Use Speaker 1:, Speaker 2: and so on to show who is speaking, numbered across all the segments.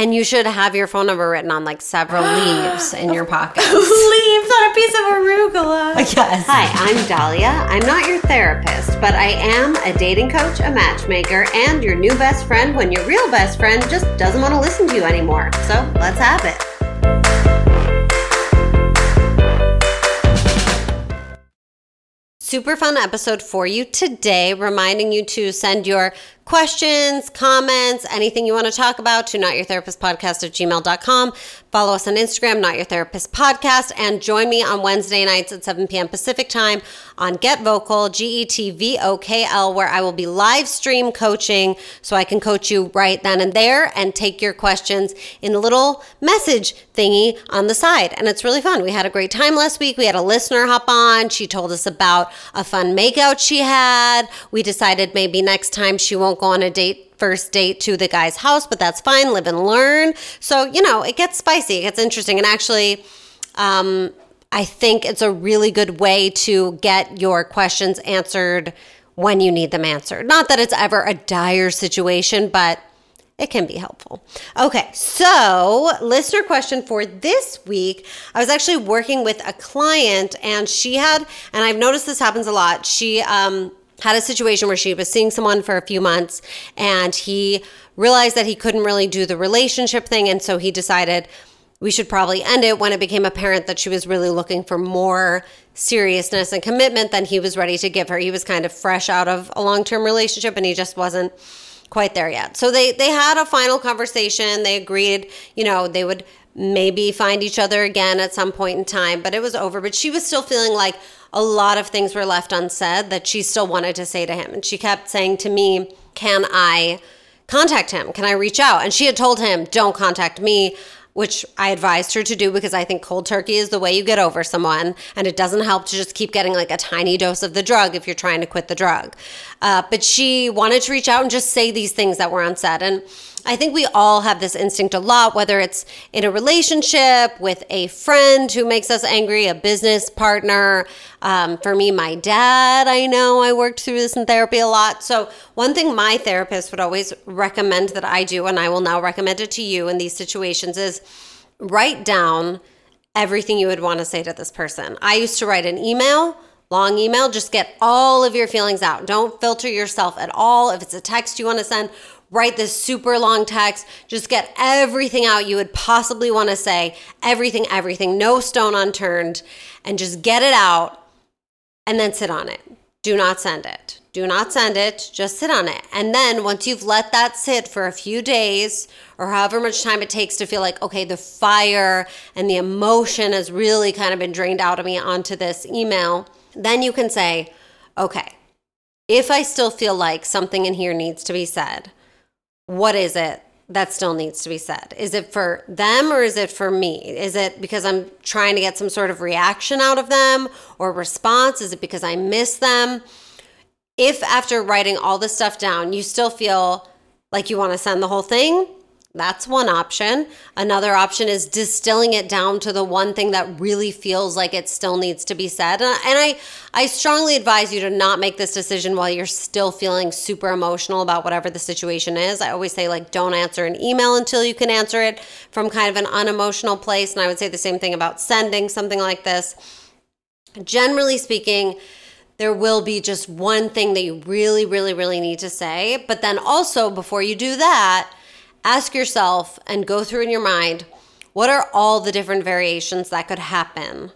Speaker 1: And you should have your phone number written on like several leaves in your pocket.
Speaker 2: Leaves on a piece of arugula.
Speaker 1: Yes. Hi, I'm Dahlia. I'm not your therapist, but I am a dating coach, a matchmaker, and your new best friend when your real best friend just doesn't want to listen to you anymore. So let's have it. Super fun episode for you today, reminding you to send your questions, comments, anything you want to talk about to notyourtherapistpodcast at gmail.com. Follow us on Instagram, Not Your Therapist Podcast, and join me on Wednesday nights at 7 p.m. Pacific time on Get Vokl, G E T V O K L, where I will be live stream coaching so I can coach you right then and there and take your questions in a little message thingy on the side. And it's really fun. We had a great time last week. We had a listener hop on. She told us about a fun makeout she had. We decided maybe next time she won't go on a date first date to the guy's house, but that's fine. Live and learn. So, you know, it gets spicy, it gets interesting. And actually, um, I think it's a really good way to get your questions answered when you need them answered. Not that it's ever a dire situation, but it can be helpful. Okay, so listener question for this week. I was actually working with a client and she had, and I've noticed this happens a lot. She, um, had a situation where she was seeing someone for a few months and he realized that he couldn't really do the relationship thing. And so he decided we should probably end it when it became apparent that she was really looking for more seriousness and commitment than he was ready to give her. He was kind of fresh out of a long term relationship and he just wasn't quite there yet. So they they had a final conversation. They agreed, you know, they would maybe find each other again at some point in time, but it was over. But she was still feeling like a lot of things were left unsaid that she still wanted to say to him. And she kept saying to me, Can I contact him? Can I reach out? And she had told him, Don't contact me which I advised her to do because I think cold turkey is the way you get over someone. And it doesn't help to just keep getting like a tiny dose of the drug if you're trying to quit the drug. Uh, but she wanted to reach out and just say these things that were unsaid. And I think we all have this instinct a lot, whether it's in a relationship with a friend who makes us angry, a business partner. Um, for me, my dad, I know I worked through this in therapy a lot. So, one thing my therapist would always recommend that I do, and I will now recommend it to you in these situations, is write down everything you would want to say to this person. I used to write an email long email, just get all of your feelings out. Don't filter yourself at all. If it's a text you want to send, write this super long text. Just get everything out you would possibly want to say. Everything, everything, no stone unturned, and just get it out and then sit on it. Do not send it. Do not send it. Just sit on it. And then once you've let that sit for a few days or however much time it takes to feel like, okay, the fire and the emotion has really kind of been drained out of me onto this email, then you can say, okay, if I still feel like something in here needs to be said, what is it that still needs to be said? Is it for them or is it for me? Is it because I'm trying to get some sort of reaction out of them or response? Is it because I miss them? If after writing all this stuff down, you still feel like you want to send the whole thing, that's one option. Another option is distilling it down to the one thing that really feels like it still needs to be said. And I, I strongly advise you to not make this decision while you're still feeling super emotional about whatever the situation is. I always say, like, don't answer an email until you can answer it from kind of an unemotional place. And I would say the same thing about sending something like this. Generally speaking, there will be just one thing that you really, really, really need to say. But then also, before you do that, ask yourself and go through in your mind what are all the different variations that could happen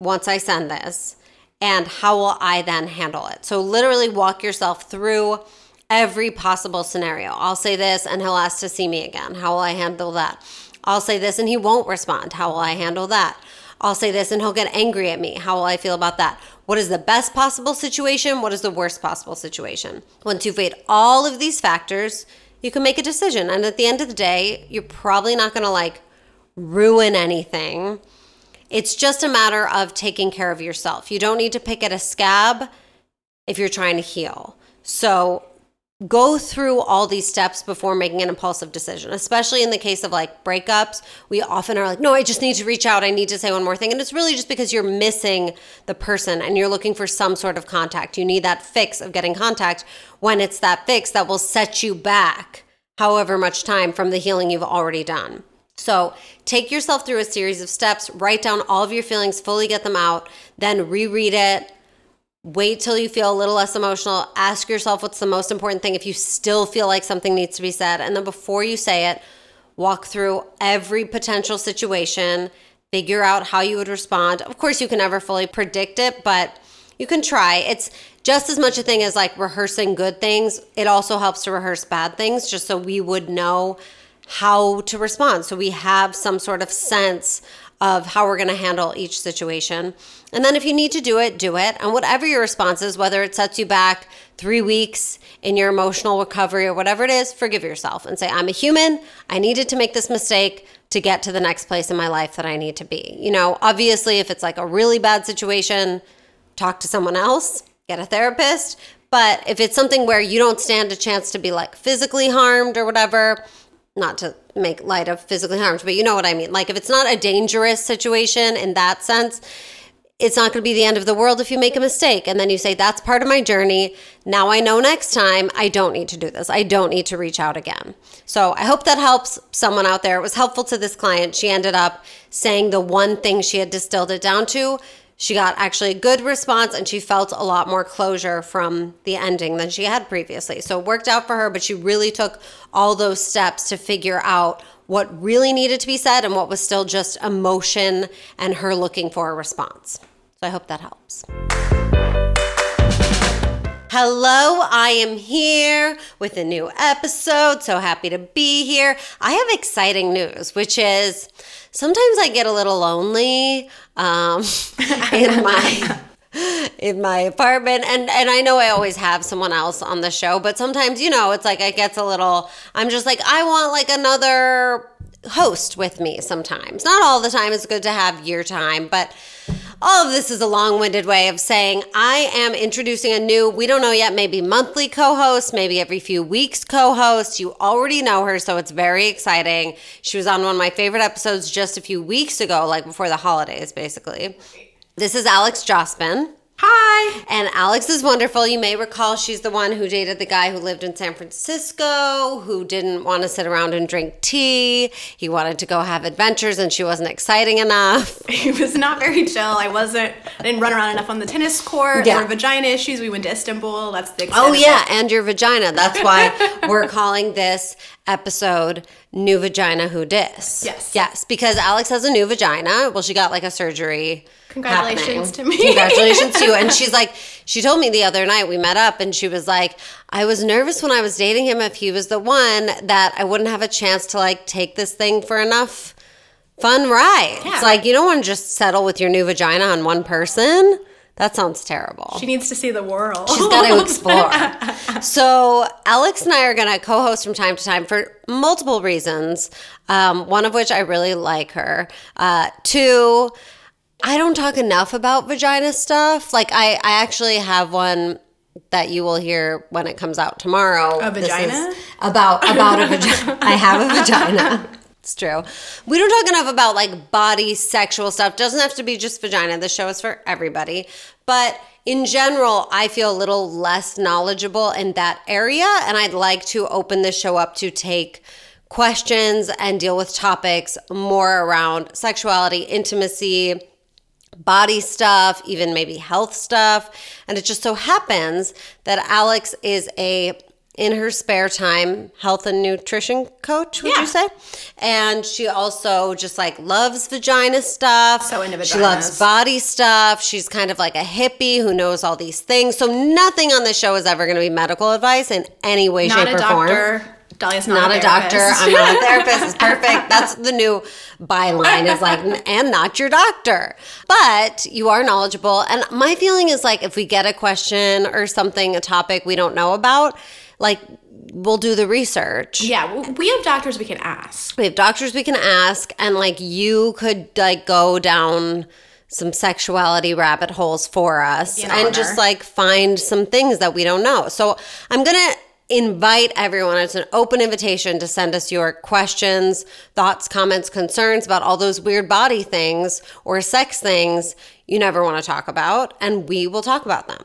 Speaker 1: once I send this? And how will I then handle it? So, literally walk yourself through every possible scenario. I'll say this and he'll ask to see me again. How will I handle that? I'll say this and he won't respond. How will I handle that? I'll say this and he'll get angry at me. How will I feel about that? What is the best possible situation? What is the worst possible situation? Once you've weighed all of these factors, you can make a decision. And at the end of the day, you're probably not going to like ruin anything. It's just a matter of taking care of yourself. You don't need to pick at a scab if you're trying to heal. So go through all these steps before making an impulsive decision, especially in the case of like breakups. We often are like, no, I just need to reach out. I need to say one more thing. And it's really just because you're missing the person and you're looking for some sort of contact. You need that fix of getting contact when it's that fix that will set you back however much time from the healing you've already done. So take yourself through a series of steps, write down all of your feelings, fully get them out, then reread it. Wait till you feel a little less emotional. Ask yourself what's the most important thing if you still feel like something needs to be said. And then before you say it, walk through every potential situation, figure out how you would respond. Of course, you can never fully predict it, but you can try. It's just as much a thing as like rehearsing good things. It also helps to rehearse bad things just so we would know how to respond. So we have some sort of sense of how we're going to handle each situation. And then if you need to do it, do it. And whatever your response is, whether it sets you back three weeks in your emotional recovery or whatever it is, forgive yourself and say, I'm a human. I needed to make this mistake to get to the next place in my life that I need to be. You know, obviously, if it's like a really bad situation, talk to someone else, get a therapist. But if it's something where you don't stand a chance to be like physically harmed or whatever, not to make light of physically harmed, but you know what I mean. Like if it's not a dangerous situation in that sense, it's not going to be the end of the world if you make a mistake. And then you say, that's part of my journey. Now I know next time I don't need to do this. I don't need to reach out again. So I hope that helps someone out there. It was helpful to this client. She ended up saying the one thing she had distilled it down to she got actually a good response and she felt a lot more closure from the ending than she had previously. So it worked out for her, but she really took all those steps to figure out what really needed to be said and what was still just emotion and her looking for a response. So I hope that helps. Hello, I am here with a new episode. So happy to be here. I have exciting news, which is sometimes I get a little lonely um, in my in my apartment and and I know I always have someone else on the show but sometimes you know it's like it gets a little I'm just like I want like another host with me sometimes not all the time it's good to have your time but all of this is a long winded way of saying I am introducing a new, we don't know yet, maybe monthly co host, maybe every few weeks co host. You already know her, so it's very exciting. She was on one of my favorite episodes just a few weeks ago, like before the holidays, basically. This is Alex Jospin.
Speaker 2: Hi.
Speaker 1: And Alex is wonderful. You may recall she's the one who dated the guy who lived in San Francisco, who didn't want to sit around and drink tea. He wanted to go have adventures and she wasn't exciting enough.
Speaker 2: He was not very chill. I wasn't, I didn't run around enough on the tennis court.
Speaker 1: Yeah.
Speaker 2: There were vagina issues. We went to Istanbul. That's the
Speaker 1: Oh, yeah, and your vagina. That's why we're calling this episode New Vagina Who Dis.
Speaker 2: Yes.
Speaker 1: Yes, because Alex has a new vagina. Well, she got like a surgery.
Speaker 2: Congratulations
Speaker 1: happening.
Speaker 2: to me.
Speaker 1: Congratulations to you. And she's like, she told me the other night we met up and she was like, I was nervous when I was dating him if he was the one that I wouldn't have a chance to like take this thing for enough fun ride.
Speaker 2: Yeah.
Speaker 1: It's like, you don't want to just settle with your new vagina on one person. That sounds terrible.
Speaker 2: She needs to see the world.
Speaker 1: She's got to explore. so, Alex and I are going to co host from time to time for multiple reasons. Um, one of which I really like her. Uh, two, I don't talk enough about vagina stuff. Like, I, I actually have one that you will hear when it comes out tomorrow.
Speaker 2: A vagina?
Speaker 1: about about a vagina. I have a vagina. It's true. We don't talk enough about like body sexual stuff. Doesn't have to be just vagina. The show is for everybody. But in general, I feel a little less knowledgeable in that area. And I'd like to open the show up to take questions and deal with topics more around sexuality, intimacy, body stuff, even maybe health stuff. And it just so happens that Alex is a in her spare time health and nutrition coach would
Speaker 2: Yeah.
Speaker 1: you say and she also just like loves vagina stuff
Speaker 2: So into
Speaker 1: she loves body stuff she's kind of like a hippie who knows all these things so nothing on this show is ever going to be medical advice in any way
Speaker 2: not
Speaker 1: shape
Speaker 2: a
Speaker 1: or form
Speaker 2: doctor. Dahlia's not,
Speaker 1: not a doctor. I'm not a therapist. It's perfect. That's the new byline is like, and not your doctor. But you are knowledgeable. And my feeling is like, if we get a question or something, a topic we don't know about, like, we'll do the research.
Speaker 2: yeah, we have doctors we can ask.
Speaker 1: We have doctors we can ask, and like, you could like go down some sexuality rabbit holes for us and just like find some things that we don't know. So I'm going to invite everyone. It's an open invitation to send us your questions, thoughts, comments, concerns about all those weird body things or sex things you never want to talk about, and we will talk about them.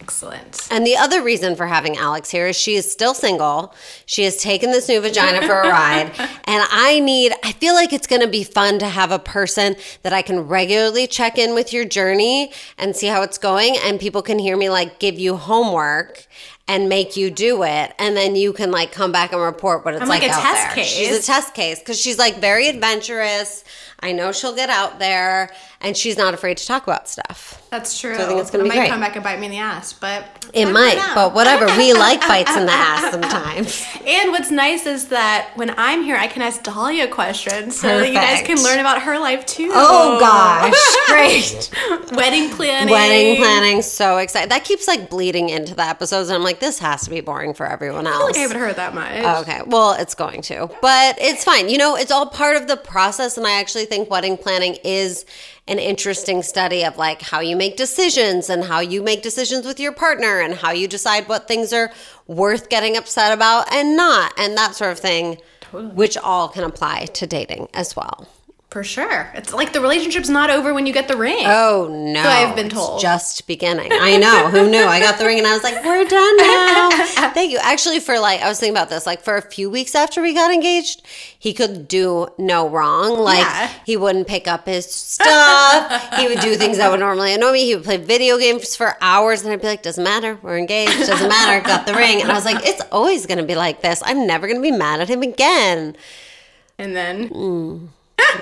Speaker 2: Excellent.
Speaker 1: And the other reason for having Alex here is she is still single. She has taken this new vagina for a ride. And I need, I feel like it's going to be fun to have a person that I can regularly check in with your journey and see how it's going. And people can hear me like give you homework and make you do it. And then you can like come back and report what it's
Speaker 2: I'm
Speaker 1: like,
Speaker 2: like a
Speaker 1: out
Speaker 2: test
Speaker 1: there.
Speaker 2: case.
Speaker 1: She's a test case because she's like very adventurous. I know she'll get out there and she's not afraid to talk about stuff.
Speaker 2: That's true.
Speaker 1: I think it's gonna
Speaker 2: it
Speaker 1: be
Speaker 2: might
Speaker 1: great.
Speaker 2: come back and bite me in the ass, but
Speaker 1: It might,
Speaker 2: know.
Speaker 1: but whatever. We like bites in the ass sometimes.
Speaker 2: And what's nice is that when I'm here, I can ask Dahlia questions so that you guys can learn about her life too.
Speaker 1: Oh gosh, great.
Speaker 2: Wedding planning.
Speaker 1: Wedding planning, so excited. That keeps like bleeding into the episodes, and I'm like, this has to be boring for everyone
Speaker 2: I feel like
Speaker 1: else.
Speaker 2: I haven't heard that much.
Speaker 1: Okay, well, it's going to, but it's fine. You know, it's all part of the process, and I actually think wedding planning is an interesting study of like how you make decisions and how you make decisions with your partner and how you decide what things are worth getting upset about and not, and that sort of thing, which all can apply to dating as well.
Speaker 2: For sure. It's like the relationship's not over when you get the ring.
Speaker 1: Oh no!
Speaker 2: I've been
Speaker 1: It's
Speaker 2: told.
Speaker 1: just beginning. I know. Who knew? I got the ring and I was like, "We're done now." Thank you. Actually, for like, I was thinking about this. Like, for a few weeks after we got engaged, he could do no wrong. Like,
Speaker 2: Yeah.
Speaker 1: he wouldn't pick up his stuff. he would do things that would normally annoy me. He would play video games for hours, and I'd be like, "Doesn't matter. We're engaged. Doesn't matter. Got the ring." And I was like, "It's always going to be like this. I'm never going to be mad at him again."
Speaker 2: And then
Speaker 1: Mm.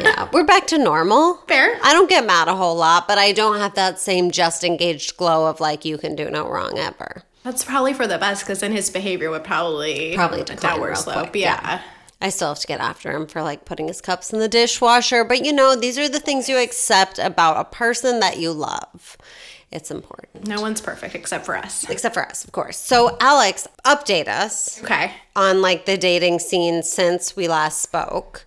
Speaker 1: Yeah, we're back to normal.
Speaker 2: Fair.
Speaker 1: I don't get mad a whole lot, but I don't have that same just engaged glow of like you can do no wrong ever.
Speaker 2: that's probably for the best because then his behavior would probably
Speaker 1: Probably
Speaker 2: downward slope.
Speaker 1: quick,
Speaker 2: yeah.
Speaker 1: I still have to get after him for like putting his cups in the dishwasher, but you know, these are the things you accept about a person that you love. It's important.
Speaker 2: No one's perfect except for us.
Speaker 1: Except for us, of course. So, Alex, update us
Speaker 2: Okay.
Speaker 1: on like the dating scene since we last spoke.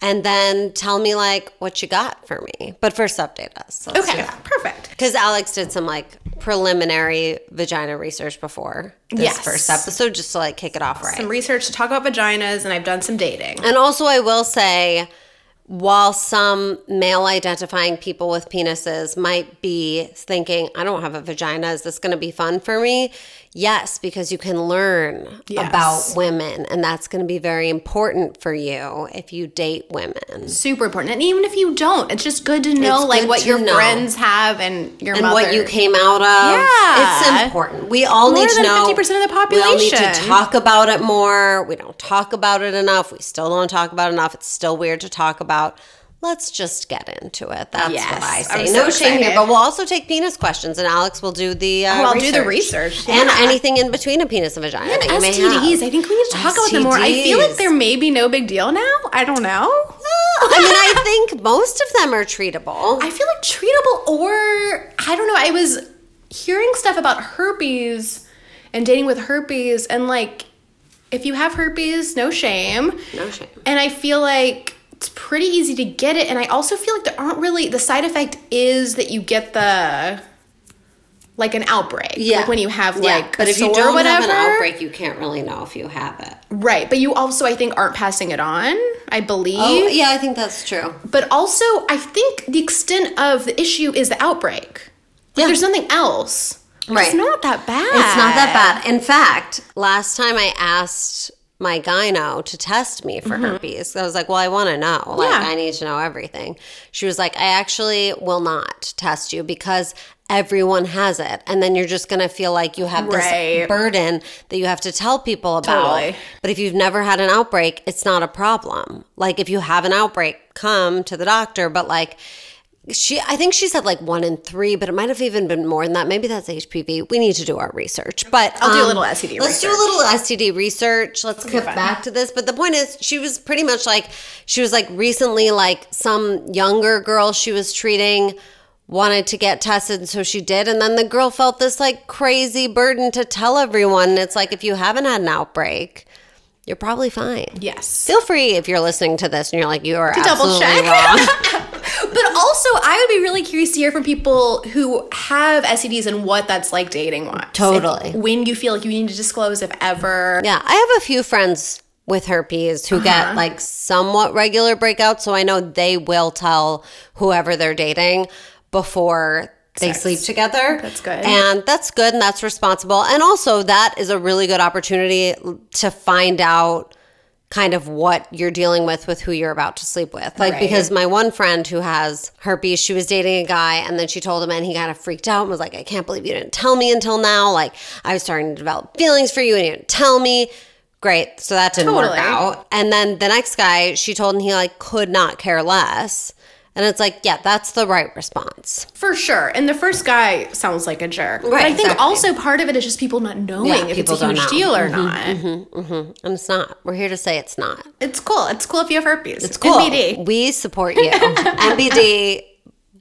Speaker 1: And then tell me like what you got for me. But first update us. Let's
Speaker 2: Okay. Perfect.
Speaker 1: Because Alex did some like preliminary vagina research before this
Speaker 2: Yes.
Speaker 1: first episode, just to like kick it off right.
Speaker 2: Some research to talk about vaginas, and I've done some dating.
Speaker 1: and also, I will say, while some male identifying people with penises might be thinking, I don't have a vagina, is this going to be fun for me? Yes, because you can learn
Speaker 2: Yes.
Speaker 1: about women, and that's going to be very important for you if you date women.
Speaker 2: Super important. And even if you don't, it's just good to know
Speaker 1: It's
Speaker 2: like what your
Speaker 1: know.
Speaker 2: friends have and your
Speaker 1: and
Speaker 2: mother.
Speaker 1: what you came out of.
Speaker 2: Yeah.
Speaker 1: It's important. We all
Speaker 2: More
Speaker 1: need to know.
Speaker 2: 50% of the population.
Speaker 1: We all need to talk about it more. We don't talk about it enough. We still don't talk about it enough. It's still weird to talk about. Let's just get into it. That's
Speaker 2: Yes.
Speaker 1: what I say.
Speaker 2: I'm so
Speaker 1: no shame here, but we'll also take penis questions, and Alex will do the. Uh,
Speaker 2: Oh, I'll do the research,
Speaker 1: and anything in between a penis and vagina that you may have.
Speaker 2: STDs. I think we need to talk about them more. I feel like
Speaker 1: there
Speaker 2: may be no big deal now. I don't know.
Speaker 1: I mean, I think most of them are treatable.
Speaker 2: I feel like treatable or I don't know. I was hearing stuff about herpes and dating with herpes and like if you have herpes, no shame.
Speaker 1: No shame.
Speaker 2: And I feel like it's pretty easy to get it and I also feel like there aren't really the side effect is that you get the like an outbreak.
Speaker 1: Yeah.
Speaker 2: Like when you have
Speaker 1: Yeah,
Speaker 2: like
Speaker 1: but
Speaker 2: a
Speaker 1: if you don't
Speaker 2: whatever.
Speaker 1: have an outbreak, you can't really know if you have it.
Speaker 2: Right. But you also I think aren't passing it on, I believe.
Speaker 1: Oh, yeah, I think that's true.
Speaker 2: But also, I think the extent of the issue is the outbreak. Like,
Speaker 1: Yeah.
Speaker 2: there's nothing else.
Speaker 1: Right.
Speaker 2: It's not that bad.
Speaker 1: It's not that bad. In fact, last time I asked my gyno to test me for herpes, I was like, well, I want to know. Like,
Speaker 2: Mm-hmm. Yeah.
Speaker 1: I need to know everything. She was like, I actually will not test you because everyone has it. And then you're just going to feel like you have this
Speaker 2: Right.
Speaker 1: burden that you have to tell people about.
Speaker 2: Totally.
Speaker 1: But if you've never had an outbreak, it's not a problem. Like, if you have an outbreak, come to the doctor. But, like, she i think she said like one in three but it might have even been more than that. Maybe that's hpv we need to do our research. But
Speaker 2: I'll do a
Speaker 1: um,
Speaker 2: little STD
Speaker 1: let's do a little std research. Let's get back to this. But the point is she was pretty much like she was like recently like some younger girl she was treating wanted to get tested so she did. And then the girl felt this like crazy burden to tell everyone. It's like if you haven't had an outbreak you're probably fine.
Speaker 2: Yes.
Speaker 1: feel free if you're listening to this and you're like you are
Speaker 2: double
Speaker 1: absolutely
Speaker 2: check.
Speaker 1: wrong
Speaker 2: But also, I would be really curious to hear from people who have STDs and what that's like dating wise.
Speaker 1: Totally.
Speaker 2: If- when you feel like you need to disclose, if ever.
Speaker 1: Yeah, I have a few friends with herpes who
Speaker 2: Uh-huh.
Speaker 1: get like somewhat regular breakouts, so I know they will tell whoever they're dating before they
Speaker 2: sex.
Speaker 1: sleep together.
Speaker 2: That's good.
Speaker 1: And that's good and that's responsible. And also, that is a really good opportunity to find out kind of what you're dealing with with who you're about to sleep with. Like,
Speaker 2: Right.
Speaker 1: because my one friend who has herpes, she was dating a guy and then she told him and he kind of freaked out and was like, I can't believe you didn't tell me until now. Like, I was starting to develop feelings for you and you didn't tell me. Great. So that didn't work out. And then the next guy, she told him he like could not care less. And it's like, yeah, that's the right response.
Speaker 2: For sure. And the first guy sounds like a jerk. but
Speaker 1: Right,
Speaker 2: I think
Speaker 1: exactly.
Speaker 2: also part of it is just people not knowing
Speaker 1: Yeah,
Speaker 2: if it's a huge
Speaker 1: know.
Speaker 2: deal or mm-hmm, not. Mm-hmm, mm-hmm.
Speaker 1: And it's not. We're here to say it's not.
Speaker 2: It's cool. It's cool if you have herpes.
Speaker 1: It's cool.
Speaker 2: NBD.
Speaker 1: We support you. NBD,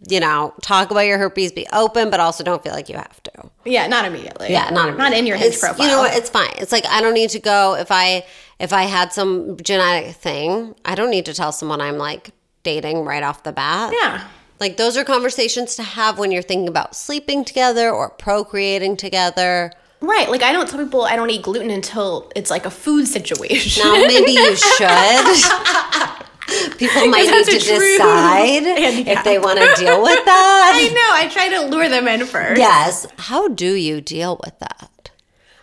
Speaker 1: you know, talk about your herpes, be open, but also don't feel like you have to.
Speaker 2: Yeah, not immediately.
Speaker 1: Yeah, not
Speaker 2: not in your hinge profile.
Speaker 1: You know what? It's fine. It's like I don't need to go if I if I had some genetic thing. I don't need to tell someone I'm like dating right off the bat.
Speaker 2: yeah.
Speaker 1: Like those are conversations to have when you're thinking about sleeping together or procreating together.
Speaker 2: Right. Like I don't tell people I don't eat gluten until it's like a food situation.
Speaker 1: Now maybe you should. People might need to decide
Speaker 2: handicap.
Speaker 1: if they want to deal with that.
Speaker 2: I know. I try to lure them in first.
Speaker 1: Yes. How do you deal with that?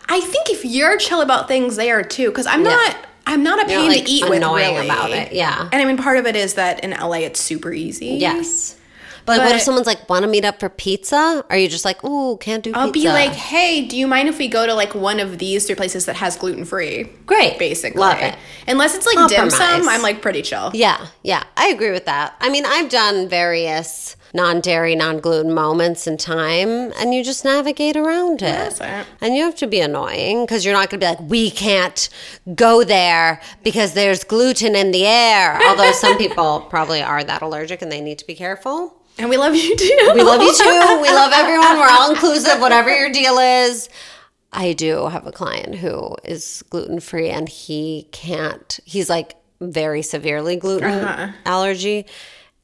Speaker 2: I think if you're chill about things, they are too. Because I'm not. I'm not a pain
Speaker 1: like,
Speaker 2: to eat with.
Speaker 1: annoying
Speaker 2: Really.
Speaker 1: about it. Yeah.
Speaker 2: And I mean, part of it is that in LA it's super easy.
Speaker 1: Yes. But, what if someone's like, want to meet up for pizza? Are you just like, ooh, can't do
Speaker 2: I'll
Speaker 1: pizza?
Speaker 2: be like, hey, do you mind if we go to like one of these three places that has gluten free?
Speaker 1: Great.
Speaker 2: Basically.
Speaker 1: Love it.
Speaker 2: Unless it's like dim sum, I'm like pretty chill.
Speaker 1: Yeah, yeah, I agree with that. I mean, I've done various non dairy, non gluten moments in time, and you just navigate around it.
Speaker 2: It.
Speaker 1: And you have to be annoying because you're not going to be like, we can't go there because there's gluten in the air. Although some people probably are that allergic and they need to be careful.
Speaker 2: And we love you too.
Speaker 1: We love you too. We love everyone. We're all inclusive, whatever your deal is. I do have a client who is gluten free and he can't, he's like very severely gluten
Speaker 2: Uh-huh.
Speaker 1: allergy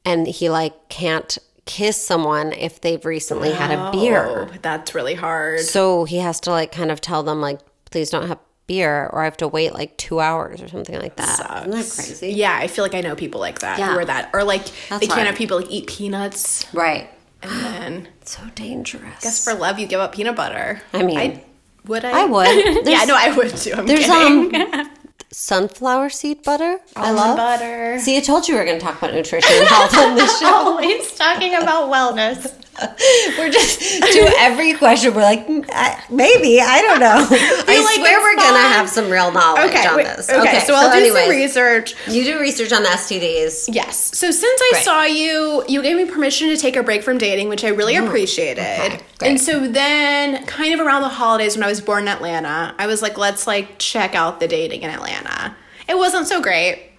Speaker 1: and he like can't kiss someone if they've recently had a beer.
Speaker 2: Oh, that's really hard.
Speaker 1: So he has to like kind of tell them like, please don't have beer or I have to wait like two hours or something like that. Isn't that crazy?
Speaker 2: Yeah, I feel like I know people like that
Speaker 1: Yeah.
Speaker 2: who are that, or like
Speaker 1: That's
Speaker 2: they can't
Speaker 1: hard.
Speaker 2: have people like eat peanuts,
Speaker 1: Right.
Speaker 2: and then
Speaker 1: So dangerous.
Speaker 2: guess for love you give up peanut butter.
Speaker 1: I mean,
Speaker 2: I, would I?
Speaker 1: I would.
Speaker 2: yeah, no, I would too. I'm
Speaker 1: There's
Speaker 2: kidding.
Speaker 1: um sunflower seed butter. I love.
Speaker 2: butter.
Speaker 1: See, I told you we were going to talk about nutrition and health on this show.
Speaker 2: Always talking about wellness.
Speaker 1: We're just to every question. We're like, "Mm, maybe I don't know. I,
Speaker 2: like
Speaker 1: swear we're gonna have some real knowledge
Speaker 2: Okay,
Speaker 1: on this.
Speaker 2: okay, so I'll do some research.
Speaker 1: You do research on STDs.
Speaker 2: Yes. So since I
Speaker 1: Great.
Speaker 2: saw you, you gave me permission to take a break from dating, which I really appreciated.
Speaker 1: great.
Speaker 2: And so then kind of around the holidays when I was born in Atlanta, I was like, let's like check out the dating in Atlanta. It wasn't so great.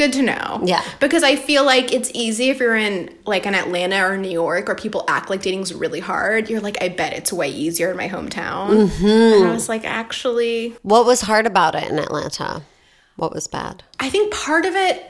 Speaker 2: Good to know.
Speaker 1: Yeah.
Speaker 2: Because I feel like it's easy if you're in like an Atlanta or New York where people act like dating's really hard. You're like, I bet it's way easier in my hometown.
Speaker 1: Mm-hmm.
Speaker 2: And I was like, actually,
Speaker 1: What was hard about it in Atlanta? What was bad?
Speaker 2: I think part of it,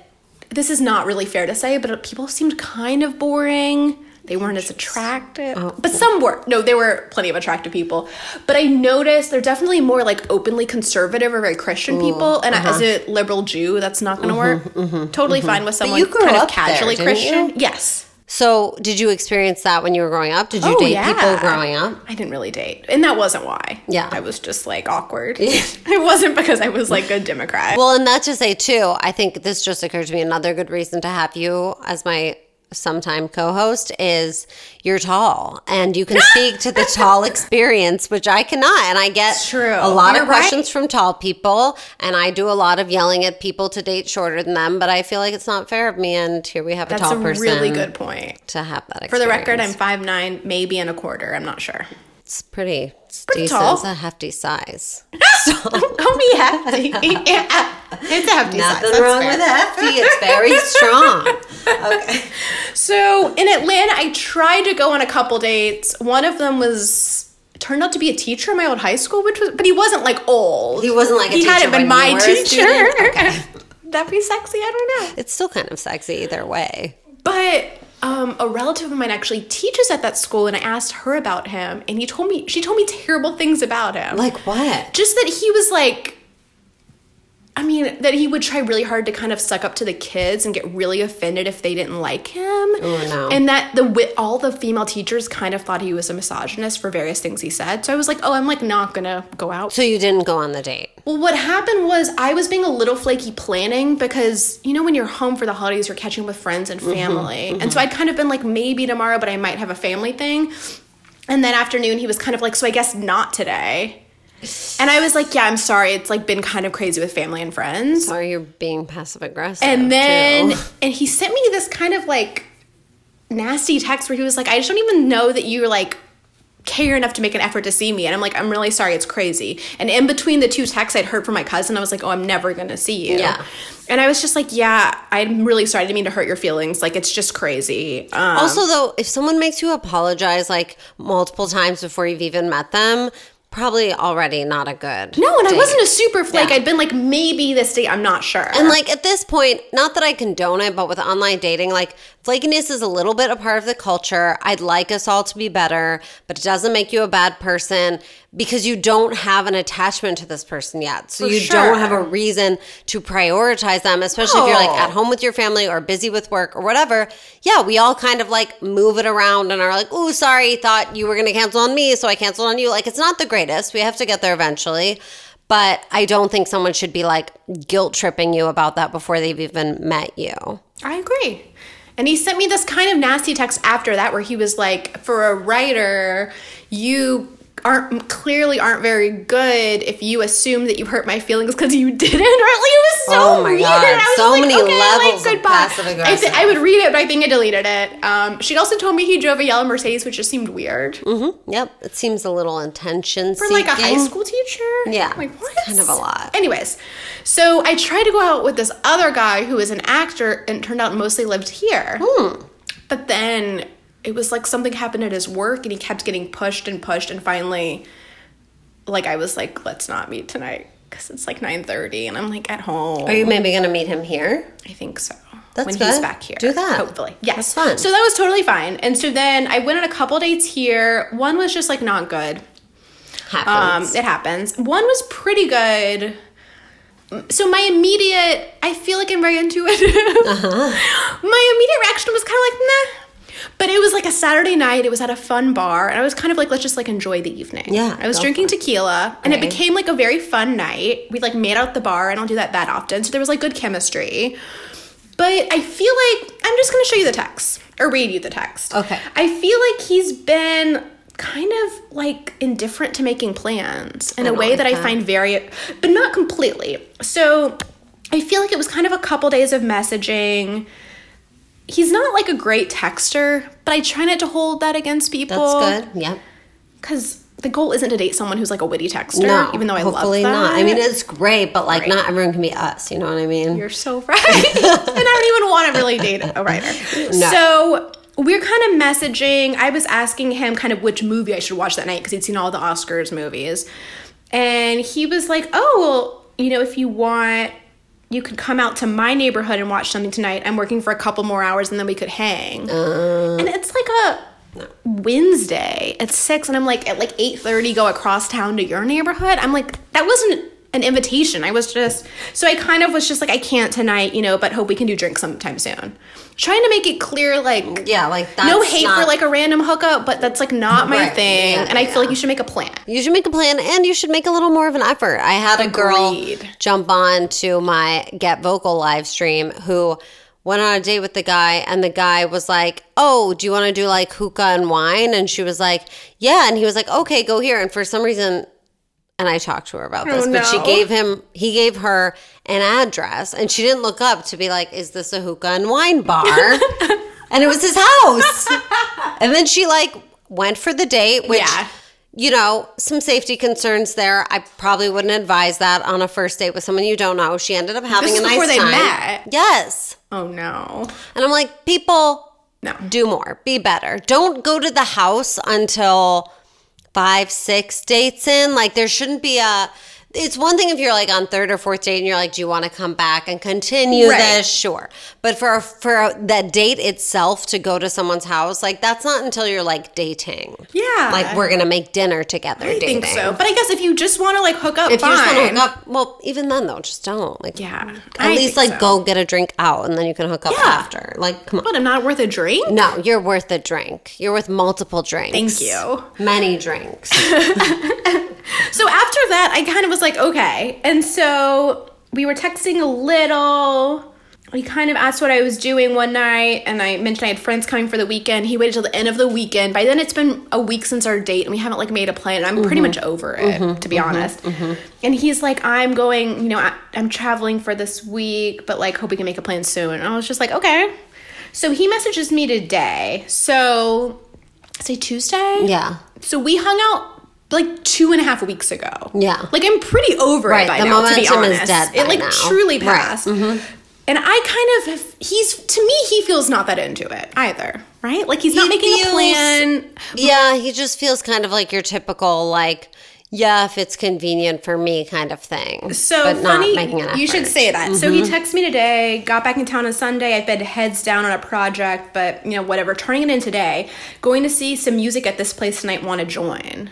Speaker 2: this is not really fair to say, but people seemed kind of boring. They weren't as attractive. Oh. But some were. No, there were plenty of attractive people. But I noticed they're definitely more like openly conservative or very Christian people. And as uh-huh. a liberal Jew, that's not going to mm-hmm, work. Mm-hmm, totally mm-hmm. fine with someone
Speaker 1: you grew
Speaker 2: kind of
Speaker 1: there,
Speaker 2: casually
Speaker 1: didn't
Speaker 2: Christian.
Speaker 1: you?
Speaker 2: Yes.
Speaker 1: So, did you experience that when you were growing up? Did you
Speaker 2: Oh,
Speaker 1: date
Speaker 2: yeah.
Speaker 1: people growing up?
Speaker 2: I didn't really date. And that wasn't why.
Speaker 1: Yeah.
Speaker 2: I was just like awkward. it wasn't because I was like a Democrat.
Speaker 1: Well, and that to say too, I think this just occurred to me. Another good reason to have you as my sometime co-host is you're tall and you can speak to the tall experience, which I cannot. And I get
Speaker 2: true.
Speaker 1: a lot
Speaker 2: You're
Speaker 1: of
Speaker 2: right.
Speaker 1: questions from tall people, and I do a lot of yelling at people to date shorter than them. But I feel like it's not fair of me. And here we have a
Speaker 2: that's
Speaker 1: tall
Speaker 2: a
Speaker 1: person
Speaker 2: really good point.
Speaker 1: to have that. Experience.
Speaker 2: For the record, I'm five nine, maybe and a quarter. I'm not sure.
Speaker 1: it's pretty, it's
Speaker 2: Pretty
Speaker 1: decent.
Speaker 2: tall.
Speaker 1: It's a hefty size.
Speaker 2: Don't be hefty. yeah. It's a hefty size.
Speaker 1: Nothing wrong
Speaker 2: fair.
Speaker 1: with hefty. It's very strong. Okay.
Speaker 2: So in Atlanta, I tried to go on a couple dates. One of them was turned out to be a teacher in my old high school, which was, but he wasn't like old.
Speaker 1: He wasn't like a
Speaker 2: he
Speaker 1: teacher
Speaker 2: hadn't been my
Speaker 1: you were a
Speaker 2: teacher.
Speaker 1: Okay.
Speaker 2: That'd be sexy. I don't know.
Speaker 1: It's still kind of sexy either way.
Speaker 2: But um, a relative of mine actually teaches at that school, and I asked her about him, and he told me she told me terrible things about him.
Speaker 1: Like what?
Speaker 2: just that he was like I mean, that he would try really hard to kind of suck up to the kids and get really offended if they didn't like him.
Speaker 1: Oh, no.
Speaker 2: And that the all the female teachers kind of thought he was a misogynist for various things he said. So I was like, oh, I'm like not gonna go out.
Speaker 1: So you didn't go on the date.
Speaker 2: Well, what happened was I was being a little flaky planning because you know when you're home for the holidays, you're catching up with friends and mm-hmm, family, mm-hmm. and so I'd kind of been like maybe tomorrow, but I might have a family thing. And then afternoon, he was kind of like, so I guess not today. And I was like, yeah, I'm sorry. It's like been kind of crazy with family and friends.
Speaker 1: Sorry, you're being passive aggressive.
Speaker 2: And then,
Speaker 1: too.
Speaker 2: and he sent me this kind of like nasty text where he was like, I just don't even know that you like care enough to make an effort to see me. And I'm like, I'm really sorry, it's crazy. And in between the two texts I'd heard from my cousin, I was like, oh, I'm never gonna see you.
Speaker 1: Yeah.
Speaker 2: And I was just like, yeah, I'm really sorry. I didn't mean to hurt your feelings. Like, it's just crazy. Um,
Speaker 1: Also, though, if someone makes you apologize like multiple times before you've even met them, probably already not a good.
Speaker 2: no, and I wasn't a super flake.
Speaker 1: Yeah.
Speaker 2: I'd been like, maybe this date, I'm not sure.
Speaker 1: And like at this point, not that I condone it, but with online dating, like flakiness is a little bit a part of the culture. I'd like us all to be better, but it doesn't make you a bad person because you don't have an attachment to this person yet. So
Speaker 2: For
Speaker 1: you
Speaker 2: sure.
Speaker 1: don't have a reason to prioritize them, especially if you're like at home with your family or busy with work or whatever. Yeah, we all kind of like move it around and are like, oh, sorry, thought you were going to cancel on me, so I canceled on you. Like it's not the greatest. We have to get there eventually. But I don't think someone should be like guilt tripping you about that before they've even met you.
Speaker 2: I agree. And he sent me this kind of nasty text after that where he was like, for a writer, you aren't clearly aren't very good if you assume that you hurt my feelings because you didn't. Or like, it was so
Speaker 1: Oh my
Speaker 2: weird.
Speaker 1: God.
Speaker 2: I was
Speaker 1: So
Speaker 2: like,
Speaker 1: many
Speaker 2: okay, like,
Speaker 1: levels of
Speaker 2: goodbye.
Speaker 1: passive
Speaker 2: I, th- I would read it, but I think I deleted it. Um, she also told me he drove a yellow Mercedes, which just seemed weird.
Speaker 1: Mm-hmm. Yep. It seems a little intention
Speaker 2: For like a high school teacher?
Speaker 1: Yeah,
Speaker 2: Like,
Speaker 1: it's
Speaker 2: what?
Speaker 1: kind of a lot.
Speaker 2: Anyways, so I tried to go out with this other guy who is an actor and turned out mostly lived here.
Speaker 1: Hmm.
Speaker 2: But then it was like something happened at his work and he kept getting pushed and pushed and finally like I was like, let's not meet tonight because it's like 9.30 and I'm like at home.
Speaker 1: Are you maybe going to meet him here?
Speaker 2: I think so.
Speaker 1: That's
Speaker 2: when he's back here.
Speaker 1: Do that.
Speaker 2: Hopefully. Yes.
Speaker 1: That's fun.
Speaker 2: So that was totally fine. And so then I went on a couple dates here. One was just like not good. Um, it happens. One was pretty good. So my immediate, I feel like I'm very intuitive.
Speaker 1: Uh-huh.
Speaker 2: my immediate reaction was kind of like, nah. But it was like a Saturday night. It was at a fun bar, and I was kind of like, let's just like enjoy the evening.
Speaker 1: Yeah,
Speaker 2: I was drinking tequila, and it became like a very fun night. We like made out the bar. I don't do that that often, so there was like good chemistry. But I feel like I'm just gonna show you the text or read you the text.
Speaker 1: Okay.
Speaker 2: I feel like he's been kind of like indifferent to making plans in
Speaker 1: I
Speaker 2: a
Speaker 1: don't
Speaker 2: way
Speaker 1: like
Speaker 2: that, I find very, but not completely. So I feel like it was kind of a couple days of messaging. He's not like a great texter, but I try not to hold that against people.
Speaker 1: That's good. Yep.
Speaker 2: Because the goal isn't to date someone who's like a witty texter,
Speaker 1: No,
Speaker 2: even though I
Speaker 1: hopefully
Speaker 2: love that.
Speaker 1: not. I mean, it's great, but like
Speaker 2: Right.
Speaker 1: not everyone can be us. You know what I mean?
Speaker 2: You're so right. and I don't even want to really date a writer.
Speaker 1: No.
Speaker 2: So we're kind of messaging. I was asking him kind of which movie I should watch that night because he'd seen all the Oscars movies. And he was like, oh, well, you know, if you want, you could come out to my neighborhood and watch something tonight. I'm working for a couple more hours and then we could hang. Uh. and it's like a Wednesday at six, and I'm like at like eight thirty, go across town to your neighborhood. I'm like, that wasn't an invitation. I was just so I kind of was just like, I can't tonight, you know, but hope we can do drinks sometime soon. Trying to make it clear, like
Speaker 1: yeah, like that's
Speaker 2: no hate
Speaker 1: not-
Speaker 2: for like a random hookup, but that's like not my
Speaker 1: Right.
Speaker 2: thing.
Speaker 1: Yeah,
Speaker 2: and I
Speaker 1: yeah.
Speaker 2: feel like you should make a plan.
Speaker 1: You should make a plan and you should make a little more of an effort. I had a girl jump on to my Get Vokl live stream who went on a date with the guy and the guy was like, "Oh, do you want to do like hookah and wine?" And she was like, "Yeah." And he was like, "Okay, go here." And for some reason and I talked to her about this,
Speaker 2: Oh,
Speaker 1: but she gave him he gave her an address and she didn't look up to be like, "Is this a hookah and wine bar?" and it was his house. and then she like went for the date, which
Speaker 2: Yeah.
Speaker 1: you know, some safety concerns there. I probably wouldn't advise that on a first date with someone you don't know. She ended up having
Speaker 2: This
Speaker 1: a nice
Speaker 2: before they
Speaker 1: time.
Speaker 2: met.
Speaker 1: Yes.
Speaker 2: Oh no.
Speaker 1: And I'm like, people
Speaker 2: No.
Speaker 1: do more, be better. Don't go to the house until five, six dates in. Like there shouldn't be a it's one thing if you're like on third or fourth date and you're like, do you want to come back and continue
Speaker 2: Right.
Speaker 1: this? Sure. But for for that date itself to go to someone's house, like that's not until you're like dating.
Speaker 2: Yeah.
Speaker 1: Like we're gonna make dinner together.
Speaker 2: I
Speaker 1: dating.
Speaker 2: think so. But I guess if you just want to like hook up,
Speaker 1: If
Speaker 2: fine.
Speaker 1: you just want to hook up, well, even then though, just don't. Like,
Speaker 2: Yeah,
Speaker 1: At
Speaker 2: I
Speaker 1: least like
Speaker 2: so.
Speaker 1: go get a drink out, and then you can hook up
Speaker 2: Yeah.
Speaker 1: after. Like, come on.
Speaker 2: What? I'm not worth a drink.
Speaker 1: No, you're worth a drink. You're worth multiple drinks.
Speaker 2: Thank you.
Speaker 1: Many drinks.
Speaker 2: So after that, I kind of was like, okay. And so we were texting a little. He kind of asked what I was doing one night, and I mentioned I had friends coming for the weekend. He waited till the end of the weekend. By then, it's been a week since our date, and we haven't like made a plan. I'm pretty mm-hmm. much over it, mm-hmm. to be mm-hmm. honest. And he's like, I'm going, you know, I, I'm traveling for this week, but like, hope we can make a plan soon. And I was just like, okay. So he messages me today. So, say Tuesday?
Speaker 1: yeah.
Speaker 2: So we hung out like two and a half weeks ago.
Speaker 1: Yeah.
Speaker 2: Like I'm pretty over
Speaker 1: Right,
Speaker 2: it by
Speaker 1: the
Speaker 2: now, to be
Speaker 1: momentum is
Speaker 2: honest.
Speaker 1: dead
Speaker 2: it like
Speaker 1: now.
Speaker 2: truly
Speaker 1: Right,
Speaker 2: passed. And I kind of he's to me he feels not that into it either, right? Like he's not
Speaker 1: He
Speaker 2: making
Speaker 1: feels-
Speaker 2: a plan.
Speaker 1: Yeah, he just feels kind of like your typical like, yeah, if it's convenient for me kind of thing.
Speaker 2: So
Speaker 1: but
Speaker 2: funny,
Speaker 1: not making an
Speaker 2: you should say that. So he
Speaker 1: Mm-hmm.
Speaker 2: texted me today. Got back in town on Sunday. I've been heads down on a project, but you know whatever. Turning it in today. Going to see some music at this place tonight. Want to join?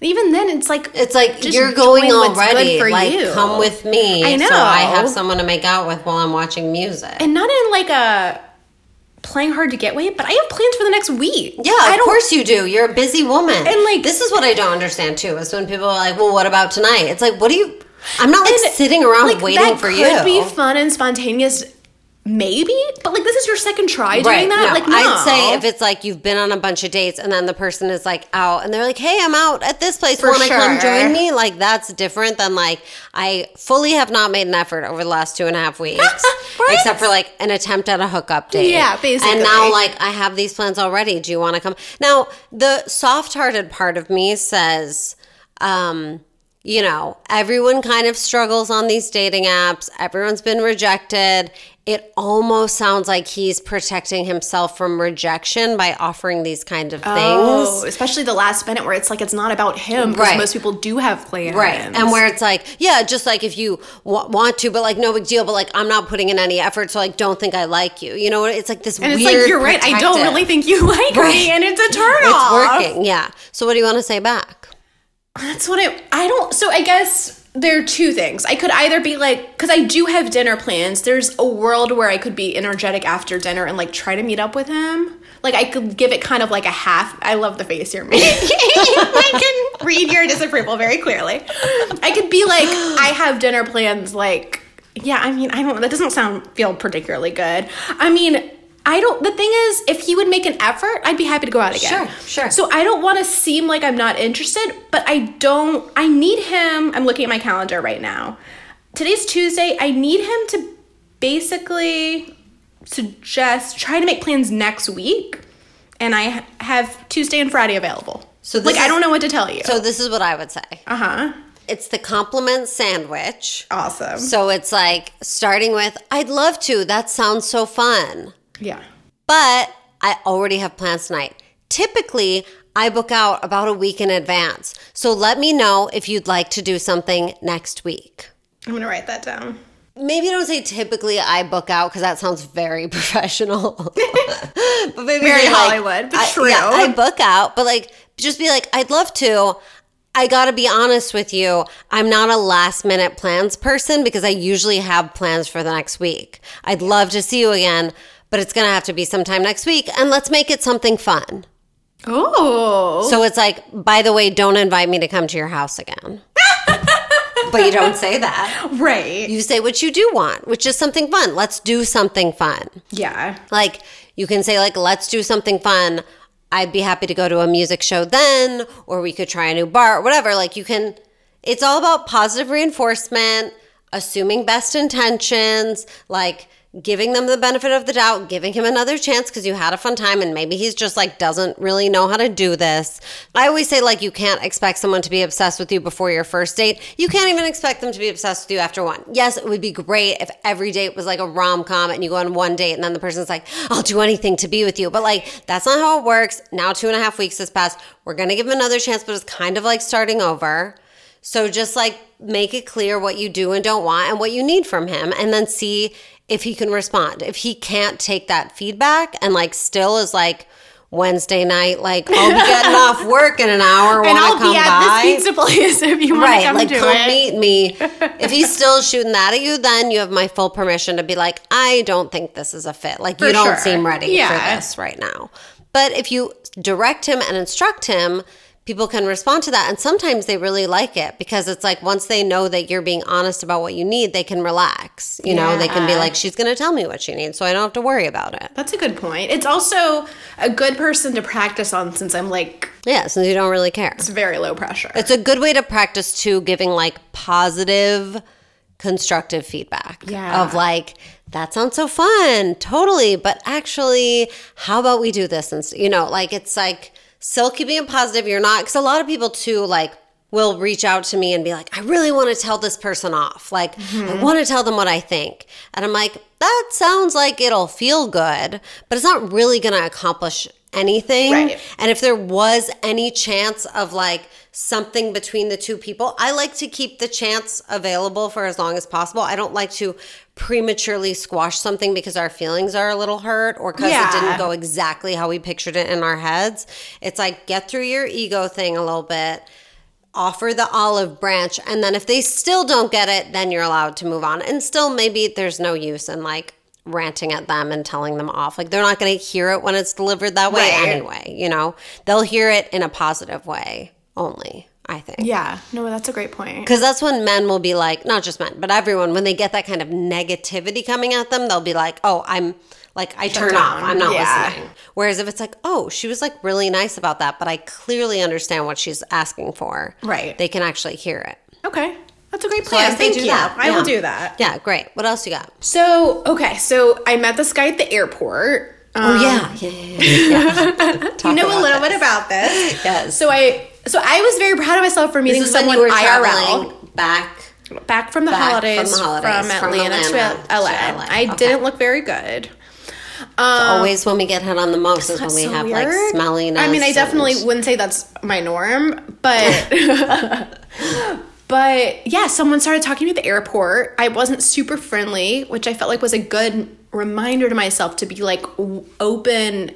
Speaker 2: Even then, it's like
Speaker 1: It's like you're going already. Like,
Speaker 2: you.
Speaker 1: come with me.
Speaker 2: I
Speaker 1: So I have someone to make out with while I'm watching music.
Speaker 2: and not in like a playing hard to get way, but I have plans for the next week.
Speaker 1: Yeah,
Speaker 2: I
Speaker 1: of course you do. You're a busy woman.
Speaker 2: And, like-
Speaker 1: this is what I don't understand too is when people are like, "Well, what about tonight?" It's like, "What do you?" I'm not like sitting around
Speaker 2: like,
Speaker 1: waiting
Speaker 2: that
Speaker 1: for
Speaker 2: could
Speaker 1: you.
Speaker 2: be fun and spontaneous, maybe. But like, this is your second try doing that.
Speaker 1: no.
Speaker 2: Like, no.
Speaker 1: I'd say if it's like you've been on a bunch of dates and then the person is like out and they're like, "Hey, I'm out at this place. Want to come join me?" Like that's different than like I fully have not made an effort over the last two and a half weeks,
Speaker 2: Right?
Speaker 1: except for like an attempt at a hookup date.
Speaker 2: Yeah, basically.
Speaker 1: And now like I have these plans already. Do you want to come? Now the soft-hearted part of me says. um you know, everyone kind of struggles on these dating apps. Everyone's been rejected. It almost sounds like he's protecting himself from rejection by offering these kind of
Speaker 2: Oh,
Speaker 1: things.
Speaker 2: especially the last minute where it's like it's not about him because
Speaker 1: Right.
Speaker 2: most people do have plans.
Speaker 1: Right. And where it's like, yeah, just like if you w- want to, but like no big deal, but like I'm not putting in any effort, so like don't think I like you. You know, it's like this
Speaker 2: and it's like you're right. I don't really think you like
Speaker 1: Right.
Speaker 2: me, and it's a turn
Speaker 1: It's working. Yeah. So what do you want to say back?
Speaker 2: That's what I I don't so I guess there are two things. I could either be like cuz I do have dinner plans. There's a world where I could be energetic after dinner and like try to meet up with him. Like I could give it kind of like a half. I love the face you're making. I can read your disapproval very clearly. I could be like I have dinner plans like yeah, I mean, I don't that doesn't sound feel particularly good. I mean, I don't the thing is if he would make an effort, I'd be happy to go out again.
Speaker 1: Sure, sure.
Speaker 2: So I don't want to seem like I'm not interested, but I don't. I need him. I'm looking at my calendar right now. Today's Tuesday. I need him to basically suggest try to make plans next week, and I have Tuesday and Friday available.
Speaker 1: So
Speaker 2: like I don't know what to tell you.
Speaker 1: So this is what I would say.
Speaker 2: uh huh.
Speaker 1: It's the compliment sandwich.
Speaker 2: Awesome.
Speaker 1: So it's like starting with, I'd love to. That sounds so fun.
Speaker 2: Yeah.
Speaker 1: But I already have plans tonight. Typically, I book out about a week in advance. So let me know if you'd like to do something next week.
Speaker 2: I'm gonna write that down.
Speaker 1: Maybe don't say typically I book out because that sounds very professional. but maybe
Speaker 2: Very
Speaker 1: like,
Speaker 2: Hollywood, but
Speaker 1: I,
Speaker 2: true.
Speaker 1: Yeah, I book out, but like just be like, I'd love to. I gotta be honest with you. I'm not a last minute plans person because I usually have plans for the next week. I'd love to see you again, but it's gonna have to be sometime next week. And let's make it something fun.
Speaker 2: Oh.
Speaker 1: So it's like, by the way, don't invite me to come to your house again. but you don't say that.
Speaker 2: right.
Speaker 1: You say what you do want, which is something fun. Let's do something fun.
Speaker 2: yeah.
Speaker 1: Like you can say like let's do something fun. I'd be happy to go to a music show then or we could try a new bar or whatever. Like you can it's all about positive reinforcement, assuming best intentions, like giving them the benefit of the doubt, giving him another chance because you had a fun time and maybe he's just like doesn't really know how to do this. I always say like you can't expect someone to be obsessed with you before your first date. You can't even expect them to be obsessed with you after one. Yes, it would be great if every date was like a rom-com and you go on one date and then the person's like, I'll do anything to be with you. But like that's not how it works. Now two and a half weeks has passed. We're gonna give him another chance, but it's kind of like starting over. So just like make it clear what you do and don't want and what you need from him and then see if he can respond. If he can't take that feedback and like still is like Wednesday night, like I'll be getting off work in an hour.
Speaker 2: and I'll
Speaker 1: come
Speaker 2: be at
Speaker 1: by?
Speaker 2: this pizza place if you want
Speaker 1: Right,
Speaker 2: to come
Speaker 1: like
Speaker 2: to
Speaker 1: come
Speaker 2: it.
Speaker 1: meet me. If he's still shooting that at you, then you have my full permission to be like, I don't think this is a fit. Like you don't
Speaker 2: sure.
Speaker 1: seem ready
Speaker 2: Yeah.
Speaker 1: for this right now. But if you direct him and instruct him, people can respond to that. And sometimes they really like it because it's like once they know that you're being honest about what you need, they can relax. You know, they can be like, she's going to tell me what she needs, so I don't have to worry about it.
Speaker 2: That's a good point. It's also a good person to practice on since I'm like
Speaker 1: Yeah, since you don't really care.
Speaker 2: it's very low pressure.
Speaker 1: It's a good way to practice too, giving like positive, constructive feedback.
Speaker 2: Yeah.
Speaker 1: Of like, that sounds so fun, totally. But actually, how about we do this? And you know, like it's like still keeping it positive. You're not because a lot of people too like will reach out to me and be like, I really want to tell this person off. Like,
Speaker 2: Mm-hmm.
Speaker 1: I want to tell them what I think. And I'm like, that sounds like it'll feel good, but it's not really going to accomplish anything.
Speaker 2: Right.
Speaker 1: And if there was any chance of like something between the two people, I like to keep the chance available for as long as possible. I don't like to prematurely squash something because our feelings are a little hurt or because
Speaker 2: Yeah.
Speaker 1: it didn't go exactly how we pictured it in our heads. It's like get through your ego thing a little bit. Offer the olive branch, and then if they still don't get it, then you're allowed to move on. And still, maybe there's no use in like ranting at them and telling them off. Like they're not going to hear it when it's delivered that way
Speaker 2: Right.
Speaker 1: anyway. You know, they'll hear it in a positive way only. I think.
Speaker 2: yeah, no, that's a great point.
Speaker 1: Because that's when men will be like, not just men, but everyone, when they get that kind of negativity coming at them, they'll be like, oh, I'm like, I turn off. I'm not
Speaker 2: Yeah.
Speaker 1: listening. Whereas if it's like, oh, she was like really nice about that, but I clearly understand what she's asking for.
Speaker 2: Right.
Speaker 1: They can actually hear it.
Speaker 2: Okay, that's a great
Speaker 1: So
Speaker 2: plan.
Speaker 1: I
Speaker 2: Thank
Speaker 1: do
Speaker 2: you.
Speaker 1: that.
Speaker 2: I
Speaker 1: Yeah.
Speaker 2: will do that.
Speaker 1: Yeah, great. What else you got?
Speaker 2: So okay, so I met this guy at the airport. Um,
Speaker 1: Oh, yeah. Yeah, yeah, yeah.
Speaker 2: you know a little bit about this.
Speaker 1: Yes.
Speaker 2: So I so I was very proud of myself for meeting
Speaker 1: This is when
Speaker 2: someone IRL.
Speaker 1: back.
Speaker 2: back from the
Speaker 1: Back from
Speaker 2: holidays
Speaker 1: the holidays,
Speaker 2: from
Speaker 1: from
Speaker 2: Atlanta,
Speaker 1: Atlanta
Speaker 2: to LA.
Speaker 1: to LA.
Speaker 2: I
Speaker 1: Okay.
Speaker 2: didn't look very good. Um,
Speaker 1: Always when we get hit on the most is when we
Speaker 2: so
Speaker 1: have like smelliness.
Speaker 2: I mean, I definitely
Speaker 1: and-
Speaker 2: wouldn't say that's my norm, but but yeah, someone started talking to me at the airport. I wasn't super friendly, which I felt like was a good reminder to myself to be like open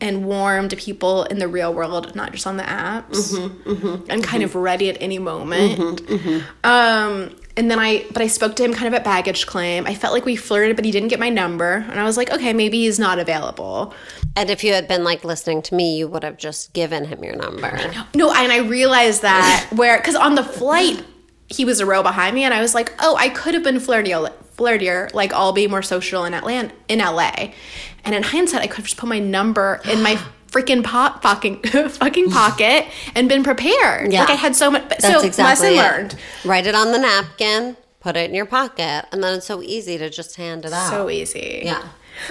Speaker 2: and warm to people in the real world, not just on the apps.
Speaker 1: Mm-hmm,
Speaker 2: I'm kind of ready at any moment. Um, and then I, but I spoke to him kind of at baggage claim. I felt like we flirted, but he didn't get my number, and I was like, okay, maybe he's not available.
Speaker 1: And if you had been like listening to me, you would have just given him your number.
Speaker 2: No, and I realized that where because on the flight he was a row behind me, and I was like, oh, I could have been flirtier, flirtier, like I'll be more social in Atlanta, in LA. And in hindsight, I could have just put my number in my freaking pot fucking fucking pocket and been prepared.
Speaker 1: Yeah.
Speaker 2: Like I had so much.
Speaker 1: That's
Speaker 2: so
Speaker 1: exactly
Speaker 2: lesson
Speaker 1: it.
Speaker 2: learned.
Speaker 1: Write it on the napkin, put it in your pocket, and then it's so easy to just hand it out.
Speaker 2: So easy.
Speaker 1: Yeah.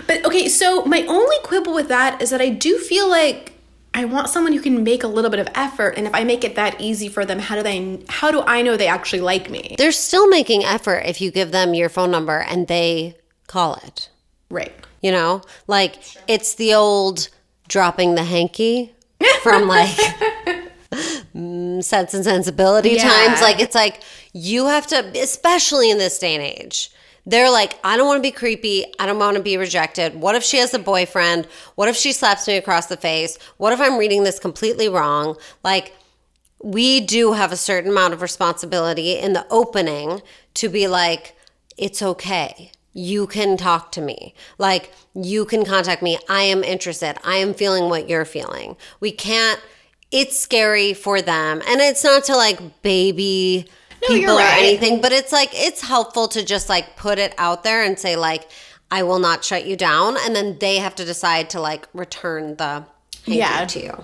Speaker 2: But okay, so my only quibble with that is that I do feel like I want someone who can make a little bit of effort, and if I make it that easy for them, how do they? How do I know they actually like me?
Speaker 1: They're still making effort if you give them your phone number and they call it.
Speaker 2: Right.
Speaker 1: You know, like it's the old dropping the hanky from like mm, Sense and Sensibility
Speaker 2: Yeah.
Speaker 1: times. Like it's like you have to, especially in this day and age. They're like, I don't want to be creepy. I don't want to be rejected. What if she has a boyfriend? What if she slaps me across the face? What if I'm reading this completely wrong? Like, we do have a certain amount of responsibility in the opening to be like, it's okay. You can talk to me. Like, you can contact me. I am interested. I am feeling what you're feeling. We can't, it's scary for them. And it's not to like baby
Speaker 2: No,
Speaker 1: people or anything, but it's like, it's helpful to just like put it out there and say, like, I will not shut you down. And then they have to decide to like return the
Speaker 2: Yeah.
Speaker 1: to you.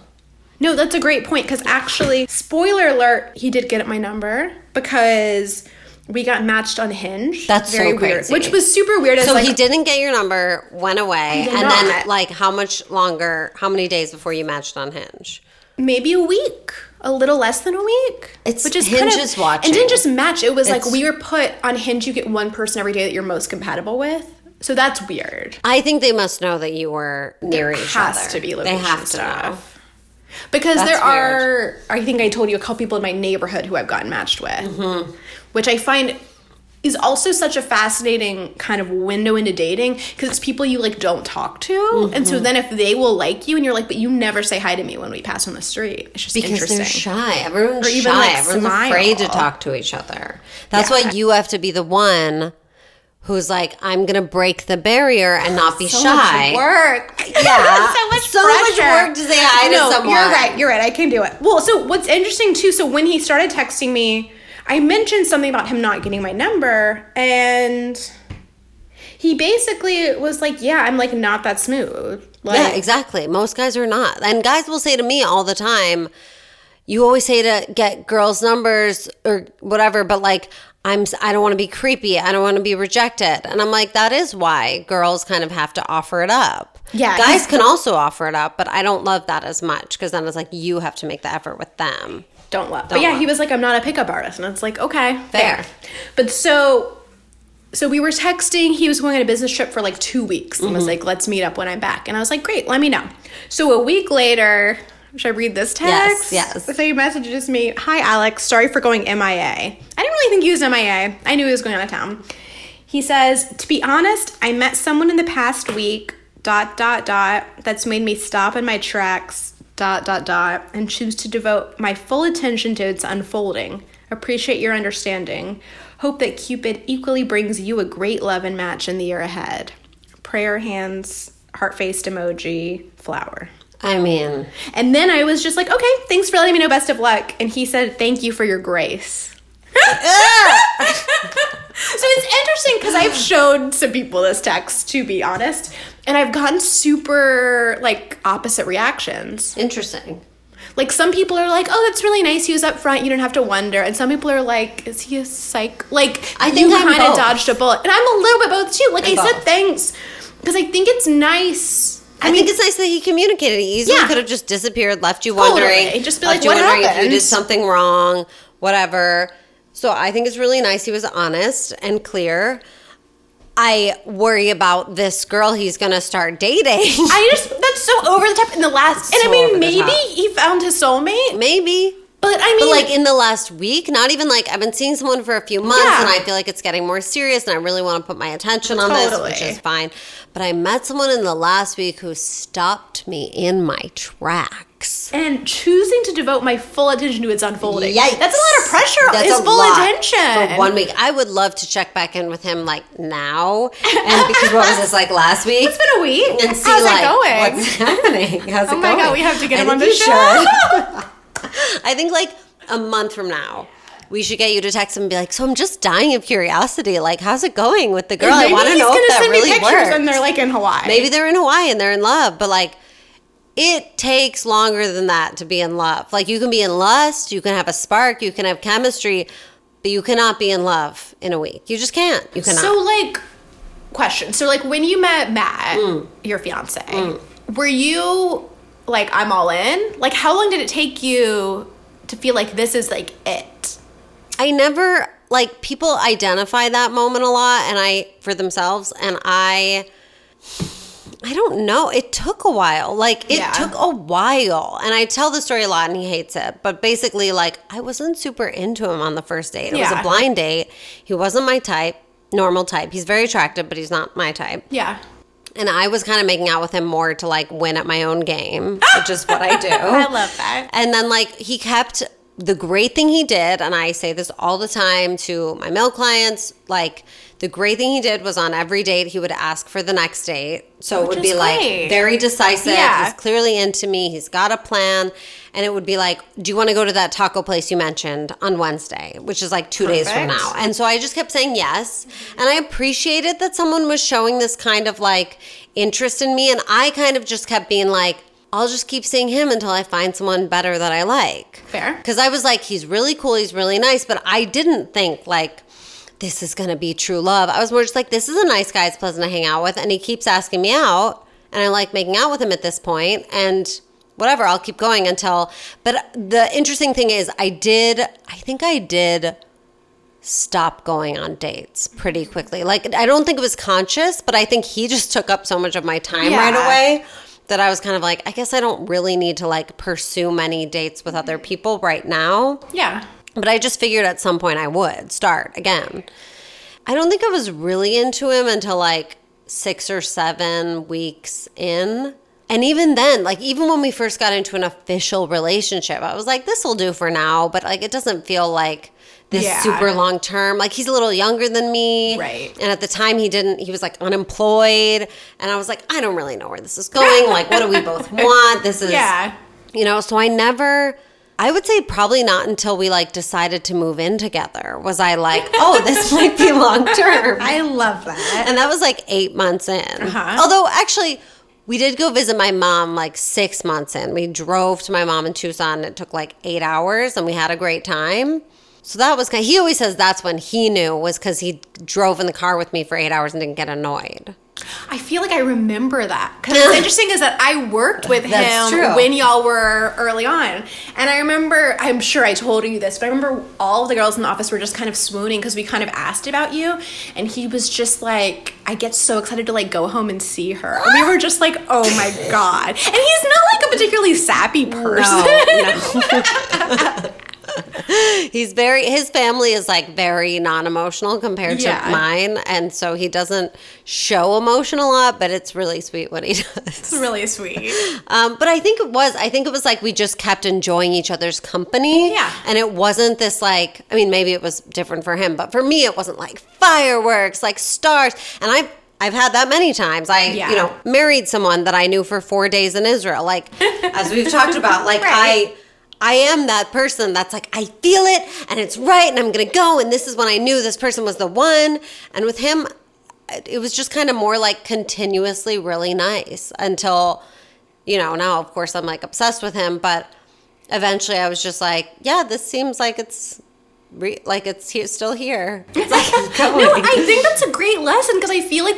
Speaker 2: No, that's a great point because actually, spoiler alert, he did get my number because we got matched on Hinge.
Speaker 1: That's so
Speaker 2: very weird, which was super weird. As
Speaker 1: So
Speaker 2: like,
Speaker 1: he didn't get your number, went away, and
Speaker 2: not.
Speaker 1: then like how much longer? How many days before you matched on Hinge?
Speaker 2: maybe a week, a little less than a week.
Speaker 1: It's-
Speaker 2: which is
Speaker 1: Hinge
Speaker 2: kind of,
Speaker 1: is watching.
Speaker 2: And didn't just match. It was like we were put on Hinge. You get one person every day that you're most compatible with. So that's weird.
Speaker 1: I think they must know that you were near each
Speaker 2: Has
Speaker 1: other.
Speaker 2: to be
Speaker 1: They
Speaker 2: location
Speaker 1: have to know.
Speaker 2: stuff. Because
Speaker 1: That's
Speaker 2: there are, I think I told you a couple people in my neighborhood who I've gotten matched with,
Speaker 1: Mm-hmm.
Speaker 2: Which I find is also such a fascinating kind of window into dating because it's people you like don't talk to, and
Speaker 1: Mm-hmm.
Speaker 2: so then if they will like you, and you're like, but you never say hi to me when we pass on the street, it's just
Speaker 1: because
Speaker 2: interesting.
Speaker 1: they're shy. Everyone's
Speaker 2: Or even,
Speaker 1: shy.
Speaker 2: like,
Speaker 1: Everyone's
Speaker 2: smile.
Speaker 1: afraid to talk to each other. That's
Speaker 2: Yeah.
Speaker 1: why you have to be the one who's like, I'm gonna break the barrier and not be
Speaker 2: so
Speaker 1: shy.
Speaker 2: much work.
Speaker 1: Yeah.
Speaker 2: so much
Speaker 1: So much work to say hi to
Speaker 2: no,
Speaker 1: someone.
Speaker 2: You're right. You're right. I can do it. Well, so what's interesting too? So when he started texting me, I mentioned something about him not getting my number, and he basically was like, "Yeah, I'm like not that smooth." Like,
Speaker 1: yeah, exactly. Most guys are not. And guys will say to me all the time, you always say to get girls' numbers or whatever, but like, I'm I don't want to be creepy. I don't want to be rejected. And I'm like, that is why girls kind of have to offer it up.
Speaker 2: Yeah,
Speaker 1: Guys can also offer it up, but I don't love that as much because then it's like you have to make the effort with them.
Speaker 2: Don't love.
Speaker 1: Don't
Speaker 2: but yeah,
Speaker 1: love.
Speaker 2: he was like, "I'm not a pickup artist," and it's like, okay,
Speaker 1: Fair.
Speaker 2: But so, so we were texting. He was going on a business trip for like two weeks, and was
Speaker 1: Mm-hmm.
Speaker 2: like, "Let's meet up when I'm back." And I was like, "Great, let me know." So a week later. Should I read this text?
Speaker 1: Yes, yes.
Speaker 2: So he messages me, Hi Alex, sorry for going MIA. I didn't really think he was MIA. I knew he was going out of town. He says, To be honest, I met someone in the past week, dot, dot, dot, that's made me stop in my tracks, dot, dot, dot, and choose to devote my full attention to its unfolding. Appreciate your understanding. Hope that Cupid equally brings you a great love and match in the year ahead. Prayer hands, heart faced emoji, flower.
Speaker 1: I mean,
Speaker 2: And then I was just like, okay, thanks for letting me know. Best of luck. And he said, thank you for your grace. so it's interesting because I've showed some people this text, to be honest, and I've gotten super like opposite reactions.
Speaker 1: interesting.
Speaker 2: Like some people are like, "Oh, that's really nice. He was up front. You don't have to wonder." And some people are like, "Is he a psych?" Like
Speaker 1: I think
Speaker 2: you kind of dodged a bullet, and I'm a little bit both too. Like
Speaker 1: I'm
Speaker 2: I said,
Speaker 1: both.
Speaker 2: thanks because I think it's nice.
Speaker 1: I, think it's nice that he communicated. He easily
Speaker 2: Yeah.
Speaker 1: could have just disappeared, left you
Speaker 2: Totally.
Speaker 1: wondering,
Speaker 2: Just be like, "What
Speaker 1: wondering if you did something wrong, whatever. So I think it's really nice he was honest and clear. I worry about this girl he's gonna start dating.
Speaker 2: I just that's so over the top in the last, and I mean maybe he found his soulmate,
Speaker 1: Maybe.
Speaker 2: but I
Speaker 1: But
Speaker 2: mean
Speaker 1: like in the last week, not even like I've been seeing someone for a few months
Speaker 2: Yeah.
Speaker 1: and I feel like it's getting more serious and I really want to put my attention on this, which is fine. But I met someone in the last week who stopped me in my
Speaker 2: and choosing to devote my full attention to its unfolding.
Speaker 1: Yikes.
Speaker 2: That's a lot of pressure.
Speaker 1: That's a
Speaker 2: full attention
Speaker 1: for one week. I would love to check back in with him like now, and because what was this like last week?
Speaker 2: It's been a week.
Speaker 1: and see
Speaker 2: How's
Speaker 1: like
Speaker 2: it going?
Speaker 1: what's happening. How's
Speaker 2: Oh
Speaker 1: it going? Oh my?
Speaker 2: God, we have to get
Speaker 1: I
Speaker 2: him on the show.
Speaker 1: I think like a month from now. We should get you to text him and be like, "So I'm just dying of curiosity. Like, how's it going with the girl? I want to know if that
Speaker 2: send
Speaker 1: really
Speaker 2: me pictures
Speaker 1: works."
Speaker 2: and they're like in Hawaii.
Speaker 1: Maybe they're in Hawaii and they're in love, but like it takes longer than that to be in love. Like you can be in lust, you can have a spark, you can have chemistry, but you cannot be in love in a week. You just can't. You cannot.
Speaker 2: So like question. So like when you met Matt,
Speaker 1: Mm.
Speaker 2: your fiance, were you like I'm all in? Like how long did it take you to feel like this is like it?
Speaker 1: I never like people identify that moment a lot and I for themselves and I I don't know. It took a while. Like it
Speaker 2: Yeah.
Speaker 1: took a while. And I tell the story a lot and he hates it. But basically like I wasn't super into him on the first date. It was a blind date. He wasn't my type, normal type. He's very attractive, but he's not my type.
Speaker 2: Yeah.
Speaker 1: And I was kind of making out with him more to like win at my own game, which is what I do.
Speaker 2: I love that.
Speaker 1: And then like he kept the great thing he did, and I say this all the time to my male clients, like the great thing he did was on every date he would ask for the next date. So it would be
Speaker 2: is
Speaker 1: like very decisive.
Speaker 2: Yeah.
Speaker 1: He's clearly into me. He's got a plan. And it would be like, do you want to go to that taco place you mentioned on Wednesday, which is like two days from now? And so I just kept saying yes. And I appreciated that someone was showing this kind of like interest in me. And I kind of just kept being like, I'll just keep seeing him until I find someone better that I like.
Speaker 2: Fair.
Speaker 1: Because I was like, he's really cool, he's really nice, but I didn't think like this is gonna be true love. I was more just like, this is a nice guy, it's pleasant to hang out with, and he keeps asking me out, and I like making out with him at this point, and whatever, I'll keep going until. But the interesting thing is, I did, I think I did stop going on dates pretty quickly. Like, I don't think it was conscious, but I think he just took up so much of my time right away that I was kind of like, I guess I don't really need to like pursue many dates with other people right now.
Speaker 2: Yeah.
Speaker 1: But I just figured at some point I would start again. I don't think I was really into him until like six or seven weeks in. And even then, like even when we first got into an official relationship, I was like, this will do for now, but like it doesn't feel like this
Speaker 2: Yeah.
Speaker 1: super long term. Like he's a little younger than me.
Speaker 2: Right.
Speaker 1: And at the time he didn't he was like unemployed. And I was like, I don't really know where this is going. like what do we both want? This is
Speaker 2: Yeah.
Speaker 1: you know so i never i would say probably not until we like decided to move in together was i like oh this might be long term.
Speaker 2: I love that.
Speaker 1: and that was like eight months in.
Speaker 2: Uh-huh.
Speaker 1: although actually we did go visit my mom like six months in. We drove to my mom in tucson. It took like eight hours and we had a great time. So that was kind he always says that's when he knew was because he drove in the car with me for eight hours and didn't get annoyed
Speaker 2: I feel like I remember that. Because what's interesting is that I worked with him
Speaker 1: true.
Speaker 2: when y'all were early on. And I remember, I'm sure I told you this, but I remember all of the girls in the office were just kind of swooning because we kind of asked about you. And he was just like, I get so excited to like go home and see her. And we were just like, oh my God. And he's not like a particularly sappy person.
Speaker 1: no. He's very his family is like very non-emotional compared
Speaker 2: Yeah.
Speaker 1: to mine and so he doesn't show emotion a lot but it's really sweet what he does.
Speaker 2: It's really sweet.
Speaker 1: Um, but I think it was I think it was like we just kept enjoying each other's company
Speaker 2: Yeah.
Speaker 1: and it wasn't this like I mean maybe it was different for him but for me it wasn't like fireworks like stars and I've I've had that many times. I,
Speaker 2: Yeah.
Speaker 1: you know, married someone that I knew for four days in Israel. Like, as we've talked about, like
Speaker 2: Right.
Speaker 1: I, I am that person that's like, I feel it and it's right and I'm going to go. And this is when I knew this person was the one. And with him, it was just kind of more like continuously really nice until, you know, now of course I'm like obsessed with him. But eventually I was just like, yeah, this seems like it's re- like it's here, still here. It's like.
Speaker 2: No, I think that's a great lesson because I feel like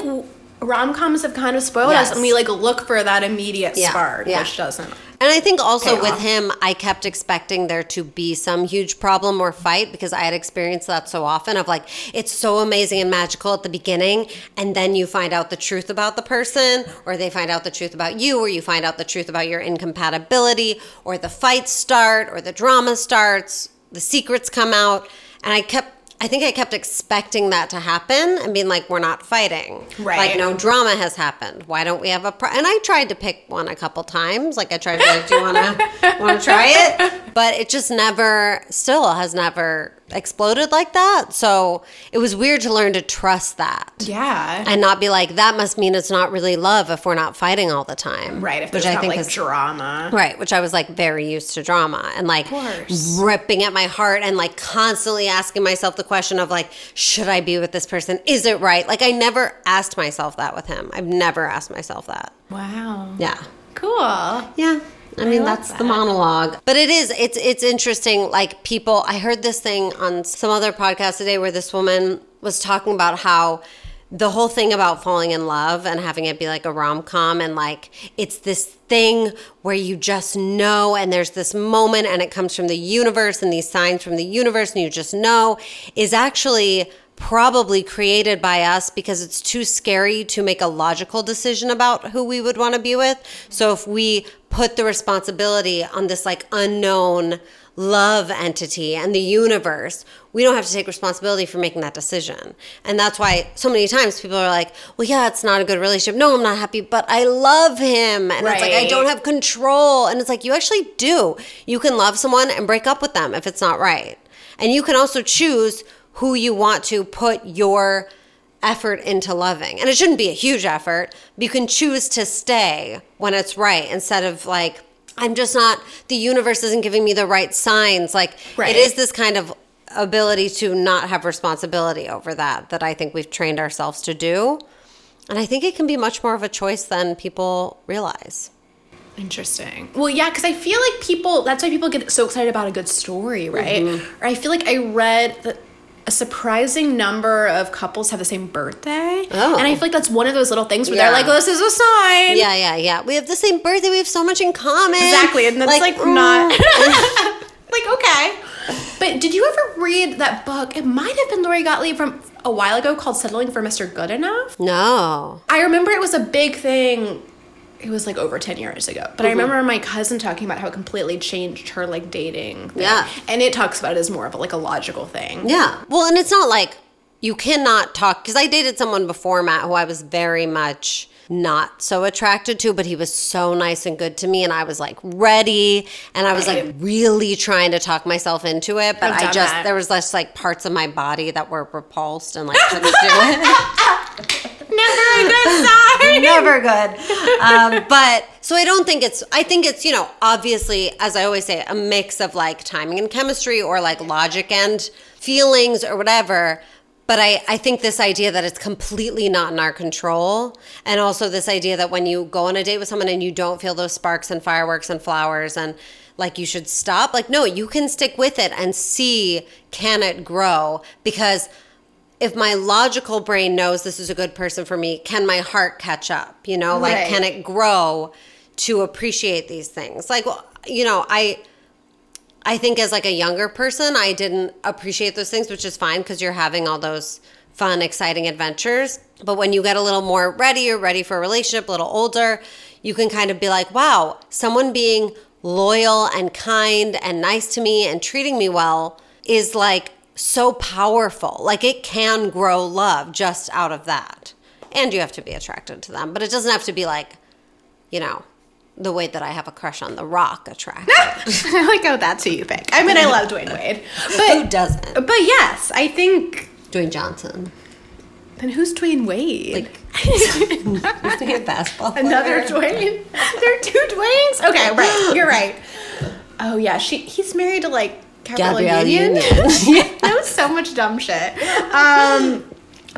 Speaker 2: rom coms have kind of spoiled
Speaker 1: Yes.
Speaker 2: us and we like look for that immediate
Speaker 1: Yeah,
Speaker 2: spark,
Speaker 1: yeah.
Speaker 2: which doesn't.
Speaker 1: And I think also with
Speaker 2: off.
Speaker 1: him, I kept expecting there to be some huge problem or fight because I had experienced that so often of like, it's so amazing and magical at the beginning. And then you find out the truth about the person, or they find out the truth about you, or you find out the truth about your incompatibility, or the fights start, or the drama starts, the secrets come out. And I kept, I think I kept expecting that to happen and being like, we're not fighting.
Speaker 2: Right.
Speaker 1: Like, no drama has happened. Why don't we have a? Pro-? And I tried to pick one a couple times. Like I tried to, like, do you want to want to try it? But it just never, still has never exploded like that. So it was weird to learn to trust that
Speaker 2: Yeah.
Speaker 1: and not be like, that must mean it's not really love if we're not fighting all the time.
Speaker 2: right. If
Speaker 1: Which I think
Speaker 2: like
Speaker 1: is
Speaker 2: drama.
Speaker 1: Right, which I was like very used to drama and like ripping at my heart and like constantly asking myself the question of like, should I be with this person? Is it right? Like I never asked myself that with him. I've never asked myself that.
Speaker 2: Wow.
Speaker 1: Yeah.
Speaker 2: Cool.
Speaker 1: Yeah. I mean
Speaker 2: love
Speaker 1: that's the monologue. But it is it's it's interesting like people I heard this thing on some other podcast today where this woman was talking about how the whole thing about falling in love and having it be like a rom-com and like it's this thing where you just know and there's this moment and it comes from the universe and these signs from the universe and you just know is actually probably created by us because it's too scary to make a logical decision about who we would want to be with. So if we put the responsibility on this like unknown love entity and the universe, we don't have to take responsibility for making that decision. And that's why so many times people are like, well, yeah, it's not a good relationship. No, I'm not happy, but I love him. And it's like, I don't have control. And it's like, you actually do. You can love someone and break up with them if it's not right. And you can also choose who you want to put your effort into loving. And it shouldn't be a huge effort, but you can choose to stay when it's right instead of like, I'm just not, the universe isn't giving me the right signs. Like,
Speaker 2: Right.
Speaker 1: it is this kind of ability to not have responsibility over that that I think we've trained ourselves to do. And I think it can be much more of a choice than people realize.
Speaker 2: Interesting. Well, yeah, because I feel like people, that's why people get so excited about a good story, right?
Speaker 1: Mm-hmm.
Speaker 2: Or I feel like I read that a surprising number of couples have the same birthday.
Speaker 1: Oh.
Speaker 2: And I feel like that's one of those little things where
Speaker 1: Yeah.
Speaker 2: they're like, this is a sign.
Speaker 1: Yeah, yeah, yeah. We have the same birthday. We have so much in common.
Speaker 2: Exactly. And that's like, not.
Speaker 1: mm.
Speaker 2: like, okay. But did you ever read that book? It might have been Lori Gottlieb from a while ago called Settling for Mr. Good Enough.
Speaker 1: no.
Speaker 2: I remember it was a big thing it was like over 10 years ago. But I mm-hmm. remember my cousin talking about how it completely changed her like dating. thing.
Speaker 1: Yeah.
Speaker 2: And it talks about it as more of a, like a logical thing.
Speaker 1: Yeah. Well, and it's not like you cannot talk because I dated someone before Matt who I was very much not so attracted to, but he was so nice and good to me, and I was like ready, and I was like really trying to talk myself into it, but
Speaker 2: I've
Speaker 1: I
Speaker 2: done
Speaker 1: just
Speaker 2: that.
Speaker 1: there was just like parts of my body that were repulsed and like couldn't do it.
Speaker 2: Never a good sign.
Speaker 1: never good. Um, but so I don't think it's. I think it's you know obviously as I always say a mix of like timing and chemistry or like logic and feelings or whatever. But I, I think this idea that it's completely not in our control, and also this idea that when you go on a date with someone and you don't feel those sparks and fireworks and flowers and like you should stop, like no, you can stick with it and see can it grow because if my logical brain knows this is a good person for me, can my heart catch up? You know, like
Speaker 2: Right.
Speaker 1: can it grow to appreciate these things? Like, well, you know, I I think as like a younger person, I didn't appreciate those things, which is fine because you're having all those fun, exciting adventures. But when you get a little more ready or ready for a relationship, a little older, you can kind of be like, wow, someone being loyal and kind and nice to me and treating me well is like so powerful. Like it can grow love just out of that. And you have to be attracted to them, but it doesn't have to be like, you know, the way that I have a crush on The Rock attracted.
Speaker 2: I like how that's who you pick. I mean, I love Dwayne Wade. but Who
Speaker 1: doesn't?
Speaker 2: but yes, I think.
Speaker 1: Dwayne Johnson.
Speaker 2: Then who's Dwayne Wade?
Speaker 1: Like, a basketball Player? Another.
Speaker 2: Dwayne? there are two Dwaynes? Okay, right. You're right. Oh, yeah. She He's married to, like, Gabrielle,
Speaker 1: Gabrielle
Speaker 2: Union.
Speaker 1: Union.
Speaker 2: that was so much dumb shit. Um,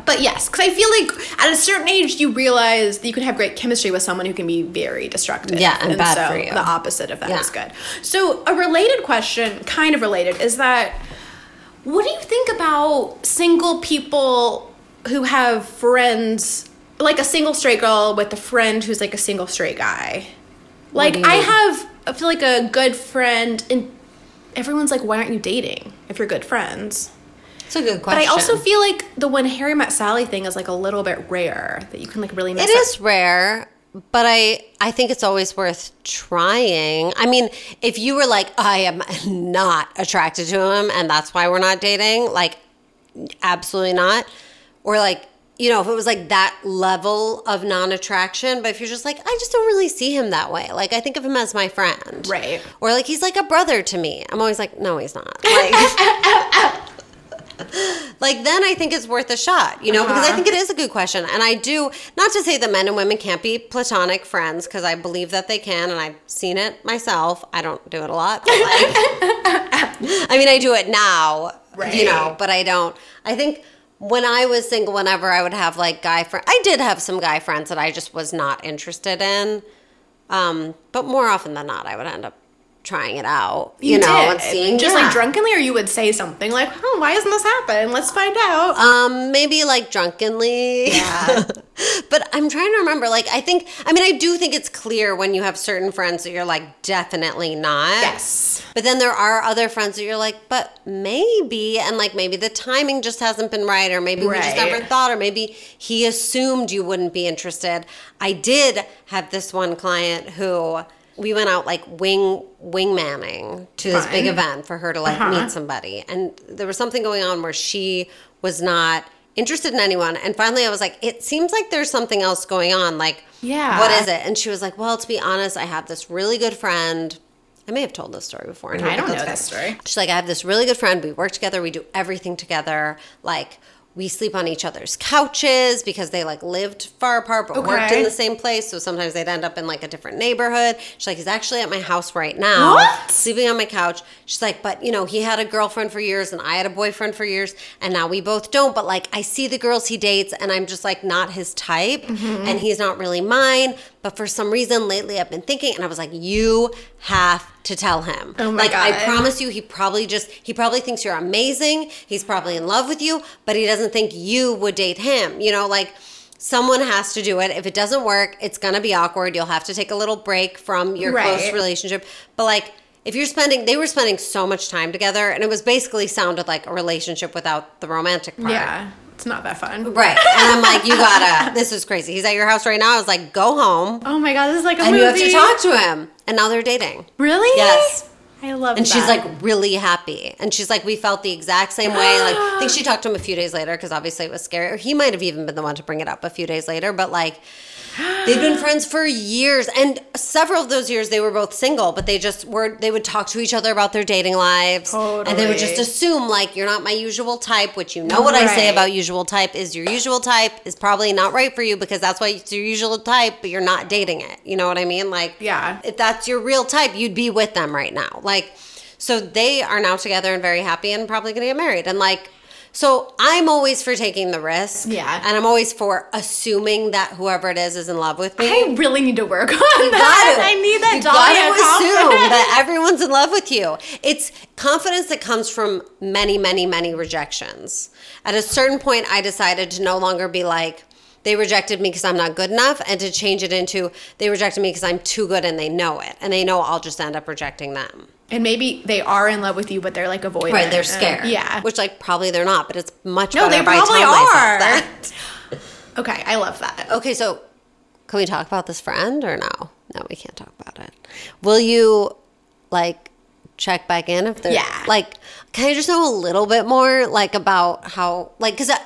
Speaker 2: but yes, because I feel like at a certain age you realize that you can have great chemistry with someone who can be very destructive.
Speaker 1: Yeah, and bad
Speaker 2: so
Speaker 1: for you.
Speaker 2: The opposite of that is
Speaker 1: Yeah.
Speaker 2: good. So a related question, kind of related, is that what do you think about single people who have friends, like a single straight girl with a friend who's like a single straight guy? Like I have, I feel like a good friend, and everyone's like, "Why aren't you dating if you're good friends?"
Speaker 1: It's a good question. But.
Speaker 2: I also feel like the when Harry met Sally thing is like a little bit rare that you can like really mess
Speaker 1: it
Speaker 2: up.
Speaker 1: is rare, but I I think it's always worth trying. I mean, if you were like, I am not attracted to him, and that's why we're not dating, like, absolutely not. Or like, you know, if it was like that level of non-attraction, but if you're just like, I just don't really see him that way. Like, I think of him as my friend,
Speaker 2: Right.
Speaker 1: Or like he's like a brother to me. I'm always like, no, he's not. Like, like then I think it's worth a shot, you know, because I
Speaker 2: Uh-huh.
Speaker 1: think it is a good question. And I do, not to say that men and women can't be platonic friends, because I believe that they can, and I've seen it myself. I don't do it a lot, but like, I mean, I do it now, you know, but I don't. I think when I was single, whenever I would have like guy friends, I did have some guy friends that I just was not interested in. Um, but more often than not, I would end up trying it out, you, know,
Speaker 2: did.
Speaker 1: and seeing
Speaker 2: just
Speaker 1: yeah.
Speaker 2: like drunkenly, or you would say something like, "Oh, why isn't this happened? Let's find out."
Speaker 1: Um, maybe like drunkenly.
Speaker 2: Yeah.
Speaker 1: but I'm trying to remember. Like, I think, I mean, I do think it's clear when you have certain friends that you're like, definitely not.
Speaker 2: yes.
Speaker 1: But then there are other friends that you're like, but maybe, and like maybe the timing just hasn't been right, or maybe we just never thought, or maybe he assumed you wouldn't be interested. I did have this one client who we went out like wing wingmanning to this big event for her to like
Speaker 2: Uh-huh.
Speaker 1: meet somebody, and there was something going on where she was not interested in anyone, and finally I was like, it seems like there's something else going on, like.
Speaker 2: Yeah.
Speaker 1: What is it? And she was like, Well, to be honest, I have this really good friend. I may have told this story before. and
Speaker 2: I don't know this story.
Speaker 1: She's like, I have this really good friend. We work together. We do everything together. Like, we sleep on each other's couches because they like lived far apart but worked in the same place. So sometimes they'd end up in like a different neighborhood. She's like, he's actually at my house right now,
Speaker 2: What?
Speaker 1: sleeping on my couch. She's like, but you know, he had a girlfriend for years and I had a boyfriend for years and now we both don't. But like, I see the girls he dates and I'm just like not his type
Speaker 2: Mm-hmm.
Speaker 1: and he's not really mine. But for some reason lately I've been thinking and I was like, you have to tell him.
Speaker 2: Oh my
Speaker 1: like, I promise you, he probably just, he probably thinks you're amazing. He's probably in love with you, but he doesn't think you would date him. You know, like, someone has to do it. If it doesn't work, it's going to be awkward. You'll have to take a little break from your close relationship. But like, if you're spending, they were spending so much time together, and it was basically sounded like a relationship without the romantic part.
Speaker 2: Yeah. It's not that fun.
Speaker 1: Right. And I'm like, you gotta, this is crazy. He's at your house right now. I was like, go home.
Speaker 2: Oh my god, this is like a
Speaker 1: And
Speaker 2: movie.
Speaker 1: you have to talk to him. And now they're dating.
Speaker 2: Really?
Speaker 1: Yes.
Speaker 2: I love
Speaker 1: And
Speaker 2: that.
Speaker 1: she's like really happy. And she's like, we felt the exact same way. Like, I think she talked to him a few days later because obviously it was scary. Or he might have even been the one to bring it up a few days later. But like, they've been friends for years. And several of those years they were both single, but they just were, they would talk to each other about their dating lives. And they would just assume, like, you're not my usual type, which you know what I say about usual type is your usual type is probably not right for you because that's why it's your usual type, but you're not dating it. You know what I mean? Like,
Speaker 2: Yeah.
Speaker 1: if that's your real type, you'd be with them right now. Like, so they are now together and very happy and probably gonna get married. And like, so I'm always for taking the risk.
Speaker 2: Yeah.
Speaker 1: And I'm always for assuming that whoever it is is in love with me.
Speaker 2: I really need to work on
Speaker 1: You
Speaker 2: that. I need that
Speaker 1: you gotta assume that everyone's in love with you. It's confidence that comes from many, many, many rejections. At a certain point, I decided to no longer be like, they rejected me because I'm not good enough, and to change it into they rejected me because I'm too good and they know it, and they know I'll just end up rejecting them.
Speaker 2: And maybe they are in love with you, but they're like avoidant.
Speaker 1: Right, they're
Speaker 2: and- uh,
Speaker 1: scared.
Speaker 2: yeah.
Speaker 1: which like probably they're not, but it's much
Speaker 2: no,
Speaker 1: better
Speaker 2: they probably are.
Speaker 1: that.
Speaker 2: Okay, I love that.
Speaker 1: Okay, so can we talk about this friend or no? No, we can't talk about it. Will you like check back in if there's
Speaker 2: Yeah.
Speaker 1: like can I just know a little bit more like about how like cuz uh,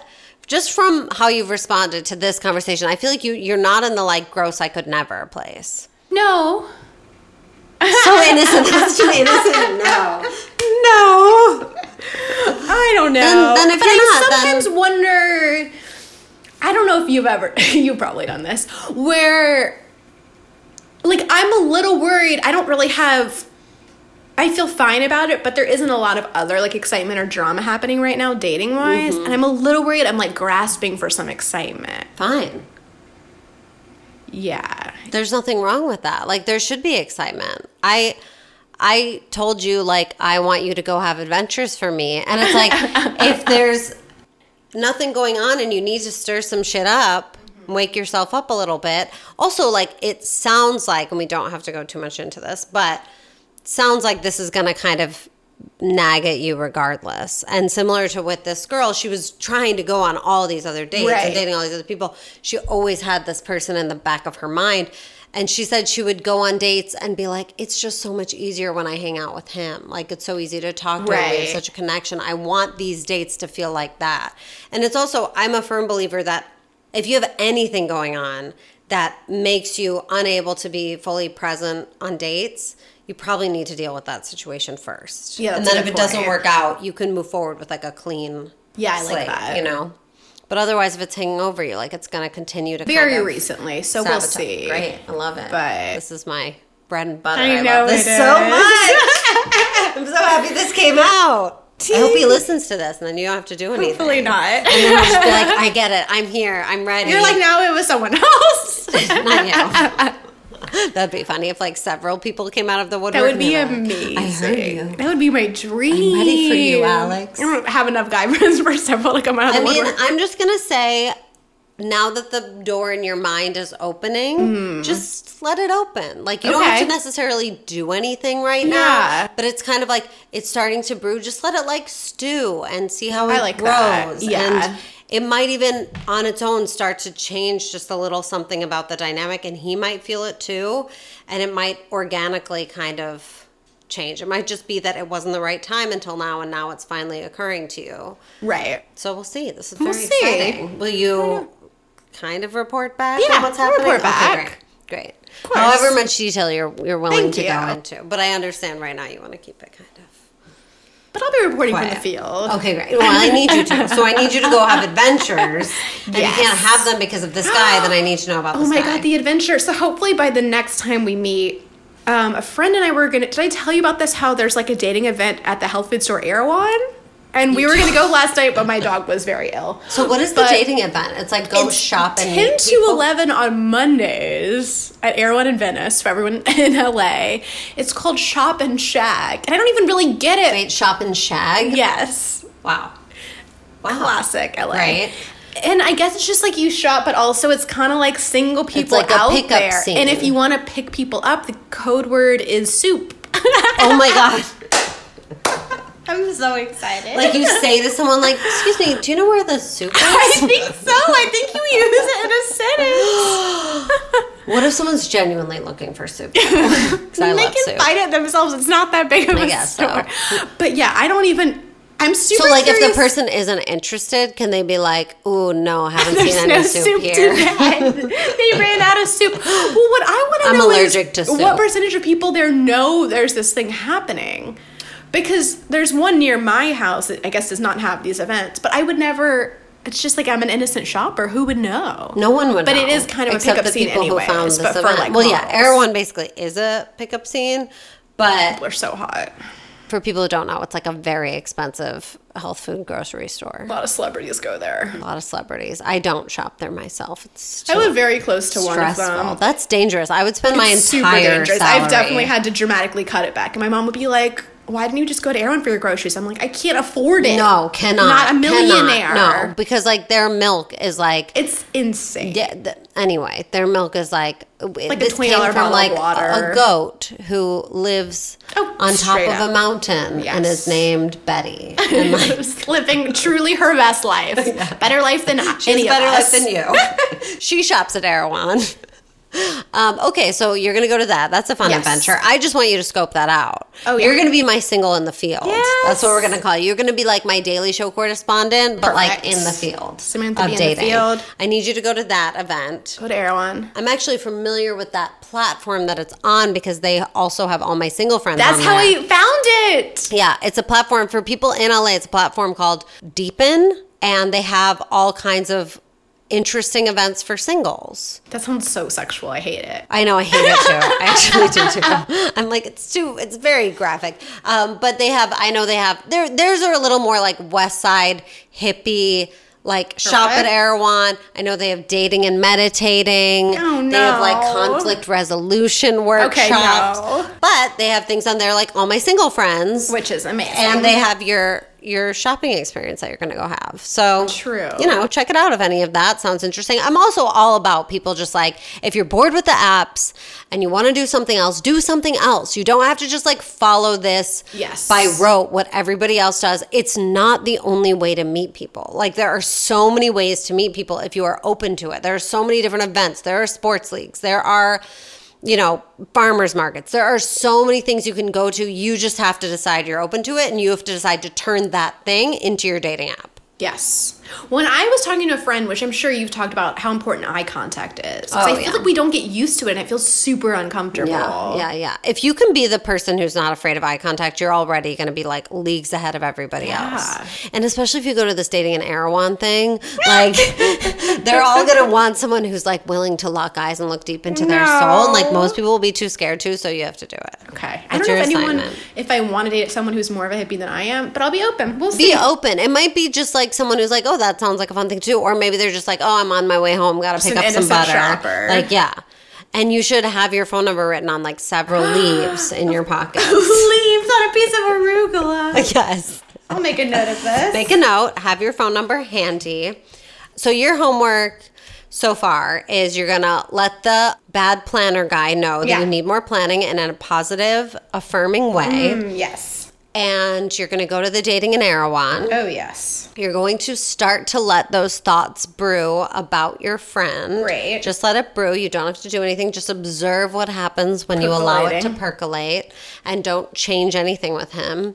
Speaker 1: just from how you've responded to this conversation, I feel like you you're not in the like gross I could never place.
Speaker 2: No.
Speaker 1: So innocent, that's too innocent. No. No.
Speaker 2: I don't know.
Speaker 1: Then- then if
Speaker 2: but
Speaker 1: you're
Speaker 2: I
Speaker 1: not, then-
Speaker 2: sometimes wonder. I don't know if you've ever, you've probably done this, where, like, I'm a little worried. I don't really have. I feel fine about it, but there isn't a lot of other like excitement or drama happening right now, dating wise,
Speaker 1: Mm-hmm.
Speaker 2: and I'm a little worried. I'm like grasping for some excitement.
Speaker 1: Fine.
Speaker 2: Yeah.
Speaker 1: There's nothing wrong with that. Like there should be excitement. I I told you like I want you to go have adventures for me. And it's like if there's nothing going on and you need to stir some shit up, mm-hmm. wake yourself up a little bit. Also like it sounds like and we don't have to go too much into this, but sounds like this is going to kind of nag at you regardless. And similar to with this girl, she was trying to go on all these other dates
Speaker 2: Right.
Speaker 1: and dating all these other people. She always had this person in the back of her mind. And she said she would go on dates and be like, it's just so much easier when I hang out with him. Like, it's so easy to talk to him. We have
Speaker 2: Right.
Speaker 1: such a connection. I want these dates to feel like that. And it's also, I'm a firm believer that if you have anything going on that makes you unable to be fully present on dates, you probably need to deal with that situation first.
Speaker 2: Yeah,
Speaker 1: and then if it doesn't work out, you can move forward with like a clean
Speaker 2: Yeah, I like
Speaker 1: slate,
Speaker 2: that.
Speaker 1: You know, but otherwise, if it's hanging over you, like it's going to continue to
Speaker 2: Very
Speaker 1: kind of
Speaker 2: recently, so we'll see.
Speaker 1: Great, I love it.
Speaker 2: But-
Speaker 1: this is my bread and butter.
Speaker 2: I
Speaker 1: I,
Speaker 2: know
Speaker 1: love this so much. I'm so happy this came out. I hope he listens to this, and then you don't have to do anything.
Speaker 2: Hopefully not.
Speaker 1: And then I'll just be like, I get it. I'm here. I'm ready.
Speaker 2: You're like, no, it was someone else.
Speaker 1: Not you. That'd be funny if like several people came out of the woodwork.
Speaker 2: That would be
Speaker 1: like,
Speaker 2: amazing.
Speaker 1: I heard you.
Speaker 2: That would be my dream.
Speaker 1: I'm ready for you, Alex.
Speaker 2: I don't have enough guy friends for several to come out of
Speaker 1: I
Speaker 2: the
Speaker 1: mean,
Speaker 2: woodwork.
Speaker 1: I'm just gonna say, now that the door in your mind is opening, hmm. just let it open. Like you don't have. To necessarily do anything right
Speaker 2: Yeah.
Speaker 1: now, but it's kind of like it's starting to brew. Just let it like stew and see how it
Speaker 2: I like
Speaker 1: grows.
Speaker 2: that. Yeah.
Speaker 1: And it might even on its own start to change just a little something about the dynamic, and he might feel it too, and it might organically kind of change. It might just be that it wasn't the right time until now, and now it's finally occurring to you.
Speaker 2: right.
Speaker 1: So we'll see. This is
Speaker 2: We'll
Speaker 1: very
Speaker 2: see.
Speaker 1: exciting. Will you kind of report back
Speaker 2: Yeah,
Speaker 1: on what's happening?
Speaker 2: report back.
Speaker 1: Okay, great. Great. However much detail you're you're willing
Speaker 2: Thank
Speaker 1: to go into, but I understand right now you want to keep it kind of
Speaker 2: But I'll be reporting from the field.
Speaker 1: Okay, great. Well, I need you to. So I need you to go have adventures, and you can't have them because of this guy. Then I need to know about
Speaker 2: Oh
Speaker 1: this
Speaker 2: my god, the adventure. So hopefully by the next time we meet, um, a friend and I were gonna. Did I tell you about this? How there's like a dating event at the health food store Erewhon, and we were gonna go last night, but my dog was very ill.
Speaker 1: so what is the
Speaker 2: But
Speaker 1: dating event? It's like go
Speaker 2: It's
Speaker 1: shop and
Speaker 2: 10 to
Speaker 1: people?
Speaker 2: 11 on Mondays at Erewhon in Venice for everyone in LA. It's called Shop and Shag. And I don't even really get it.
Speaker 1: Wait, shop and shag.
Speaker 2: Yes.
Speaker 1: Wow. Wow.
Speaker 2: Classic LA.
Speaker 1: Right.
Speaker 2: And I guess it's just like you shop, but also it's kind of like single people
Speaker 1: like a
Speaker 2: out there.
Speaker 1: scene.
Speaker 2: And if you want to pick people up, the code word is soup.
Speaker 1: Oh my god.
Speaker 2: I'm so excited.
Speaker 1: Like you say to someone, like, "Excuse me, do you know where the soup is?"
Speaker 2: I think so. I think you use it in a sentence.
Speaker 1: What if someone's genuinely looking for soup? 'Cause I
Speaker 2: they
Speaker 1: love
Speaker 2: can
Speaker 1: soup.
Speaker 2: find it themselves. It's not that big of
Speaker 1: I
Speaker 2: a
Speaker 1: guess so.
Speaker 2: store. But yeah, I don't even. I'm super.
Speaker 1: So, like, if the person isn't interested, can they be like, "Ooh, no, I haven't
Speaker 2: There's
Speaker 1: seen
Speaker 2: no
Speaker 1: any soup,
Speaker 2: soup
Speaker 1: here"?
Speaker 2: today. they ran out of soup. Well, what I want to know
Speaker 1: allergic
Speaker 2: is
Speaker 1: to soup.
Speaker 2: what percentage of people there know there's this thing happening. Because there's one near my house that I guess does not have these events, but I would never. It's just like I'm an innocent shopper. Who would know?
Speaker 1: No one would.
Speaker 2: But
Speaker 1: know,
Speaker 2: it is kind of a pickup
Speaker 1: the
Speaker 2: scene
Speaker 1: people
Speaker 2: anyways,
Speaker 1: who found this
Speaker 2: but for,
Speaker 1: event.
Speaker 2: like,
Speaker 1: well, yeah. Erewhon basically is a pickup scene, but
Speaker 2: People are so hot.
Speaker 1: for people who don't know, it's like a very expensive health food grocery store.
Speaker 2: A lot of celebrities go there.
Speaker 1: A lot of celebrities. I don't shop there myself. It's
Speaker 2: I live very close to one of them.
Speaker 1: That's dangerous. I would spend my
Speaker 2: It's
Speaker 1: entire
Speaker 2: super dangerous.
Speaker 1: salary.
Speaker 2: I've definitely had to dramatically cut it back. And my mom would be like, why didn't you just go to Erewhon for your groceries? I'm like, I can't afford it.
Speaker 1: No, cannot.
Speaker 2: Not a
Speaker 1: cannot.
Speaker 2: millionaire.
Speaker 1: no, because like their milk is like
Speaker 2: It's insane.
Speaker 1: yeah. th- anyway, their milk is like
Speaker 2: Like
Speaker 1: this
Speaker 2: a $20
Speaker 1: came from like a-
Speaker 2: water.
Speaker 1: a goat who lives
Speaker 2: Oh,
Speaker 1: on top of
Speaker 2: up.
Speaker 1: a mountain and is named Betty. And like
Speaker 2: living truly her best life. Better life than
Speaker 1: She has
Speaker 2: any
Speaker 1: better life than you. she shops at Erewhon. Um, okay, so you're gonna go to that. That's a fun
Speaker 2: Yes.
Speaker 1: adventure. I just want you to scope that out.
Speaker 2: Oh, yeah.
Speaker 1: You're gonna be my single in the field. That's what we're gonna call you. You're gonna be like my Daily Show correspondent, but like in the field
Speaker 2: Samantha
Speaker 1: of
Speaker 2: be in the
Speaker 1: dating.
Speaker 2: field.
Speaker 1: I need you to go to that event.
Speaker 2: Go to Erewhon.
Speaker 1: I'm actually familiar with that platform that it's on because they also have all my single friends.
Speaker 2: That's how. I found it.
Speaker 1: Yeah, it's a platform for people in LA. It's a platform called Deepen, and they have all kinds of interesting events for singles.
Speaker 2: That sounds so sexual. I hate it.
Speaker 1: I know I hate it too. I actually do too. I'm like it's too. It's very graphic. Um, but they have. I know they have. Their theirs are a little more like West Side hippie. Like shop at. Erewhon. I know they have dating and meditating.
Speaker 2: Oh, no.
Speaker 1: They have like conflict resolution workshops.
Speaker 2: Okay, no.
Speaker 1: But they have things on there like all my single friends
Speaker 2: Which is amazing.
Speaker 1: and they have your your shopping experience that you're going to go have. So
Speaker 2: True.
Speaker 1: You know, check it out if any of that sounds interesting. I'm also all about people just like if you're bored with the apps and you want to do something else, do something else. You don't have to just like follow this
Speaker 2: Yes.
Speaker 1: by rote what everybody else does. It's not the only way to meet people. Like there are so many ways to meet people if you are open to it. There are so many different events. There are sports leagues. There are you know, farmers markets. There are so many things you can go to. You just have to decide you're open to it and you have to decide to turn that thing into your dating app.
Speaker 2: Yes. When I was talking to a friend, which I'm sure you've talked about how important eye contact is.
Speaker 1: Oh,
Speaker 2: I feel
Speaker 1: yeah.
Speaker 2: like we don't get used to it and it feels super uncomfortable.
Speaker 1: Yeah, yeah, yeah. If you can be the person who's not afraid of eye contact, you're already going to be like leagues ahead of everybody
Speaker 2: Yeah.
Speaker 1: else. And especially if you go to this dating and Erewhon thing, like they're all going to want someone who's like willing to lock eyes and look deep into their soul. And like most people will be too scared to, so you have to do it.
Speaker 2: Okay. I don't know if anyone,
Speaker 1: assignment.
Speaker 2: if I want to date someone who's more of a hippie than I am, but I'll be open. We'll see.
Speaker 1: Be open. It might be just like someone who's like, oh, that sounds like a fun thing too. Or maybe they're just like, oh, I'm on my way home, got to pick up some butter.
Speaker 2: shopper.
Speaker 1: Like, yeah. And you should have your phone number written on like several leaves in your pocket.
Speaker 2: Leaves on a piece of arugula.
Speaker 1: yes.
Speaker 2: I'll make a note of this.
Speaker 1: Make a note, have your phone number handy. So, your homework so far is you're to let the bad planner guy know that
Speaker 2: Yeah.
Speaker 1: you need more planning and in a positive, affirming way.
Speaker 2: Mm, yes.
Speaker 1: And you're going to go to the dating in Erewhon.
Speaker 2: Oh, yes.
Speaker 1: You're going to start to let those thoughts brew about your friend.
Speaker 2: Great.
Speaker 1: Just let it brew. You don't have to do anything. Just observe what happens when you allow it to percolate and don't change anything with him.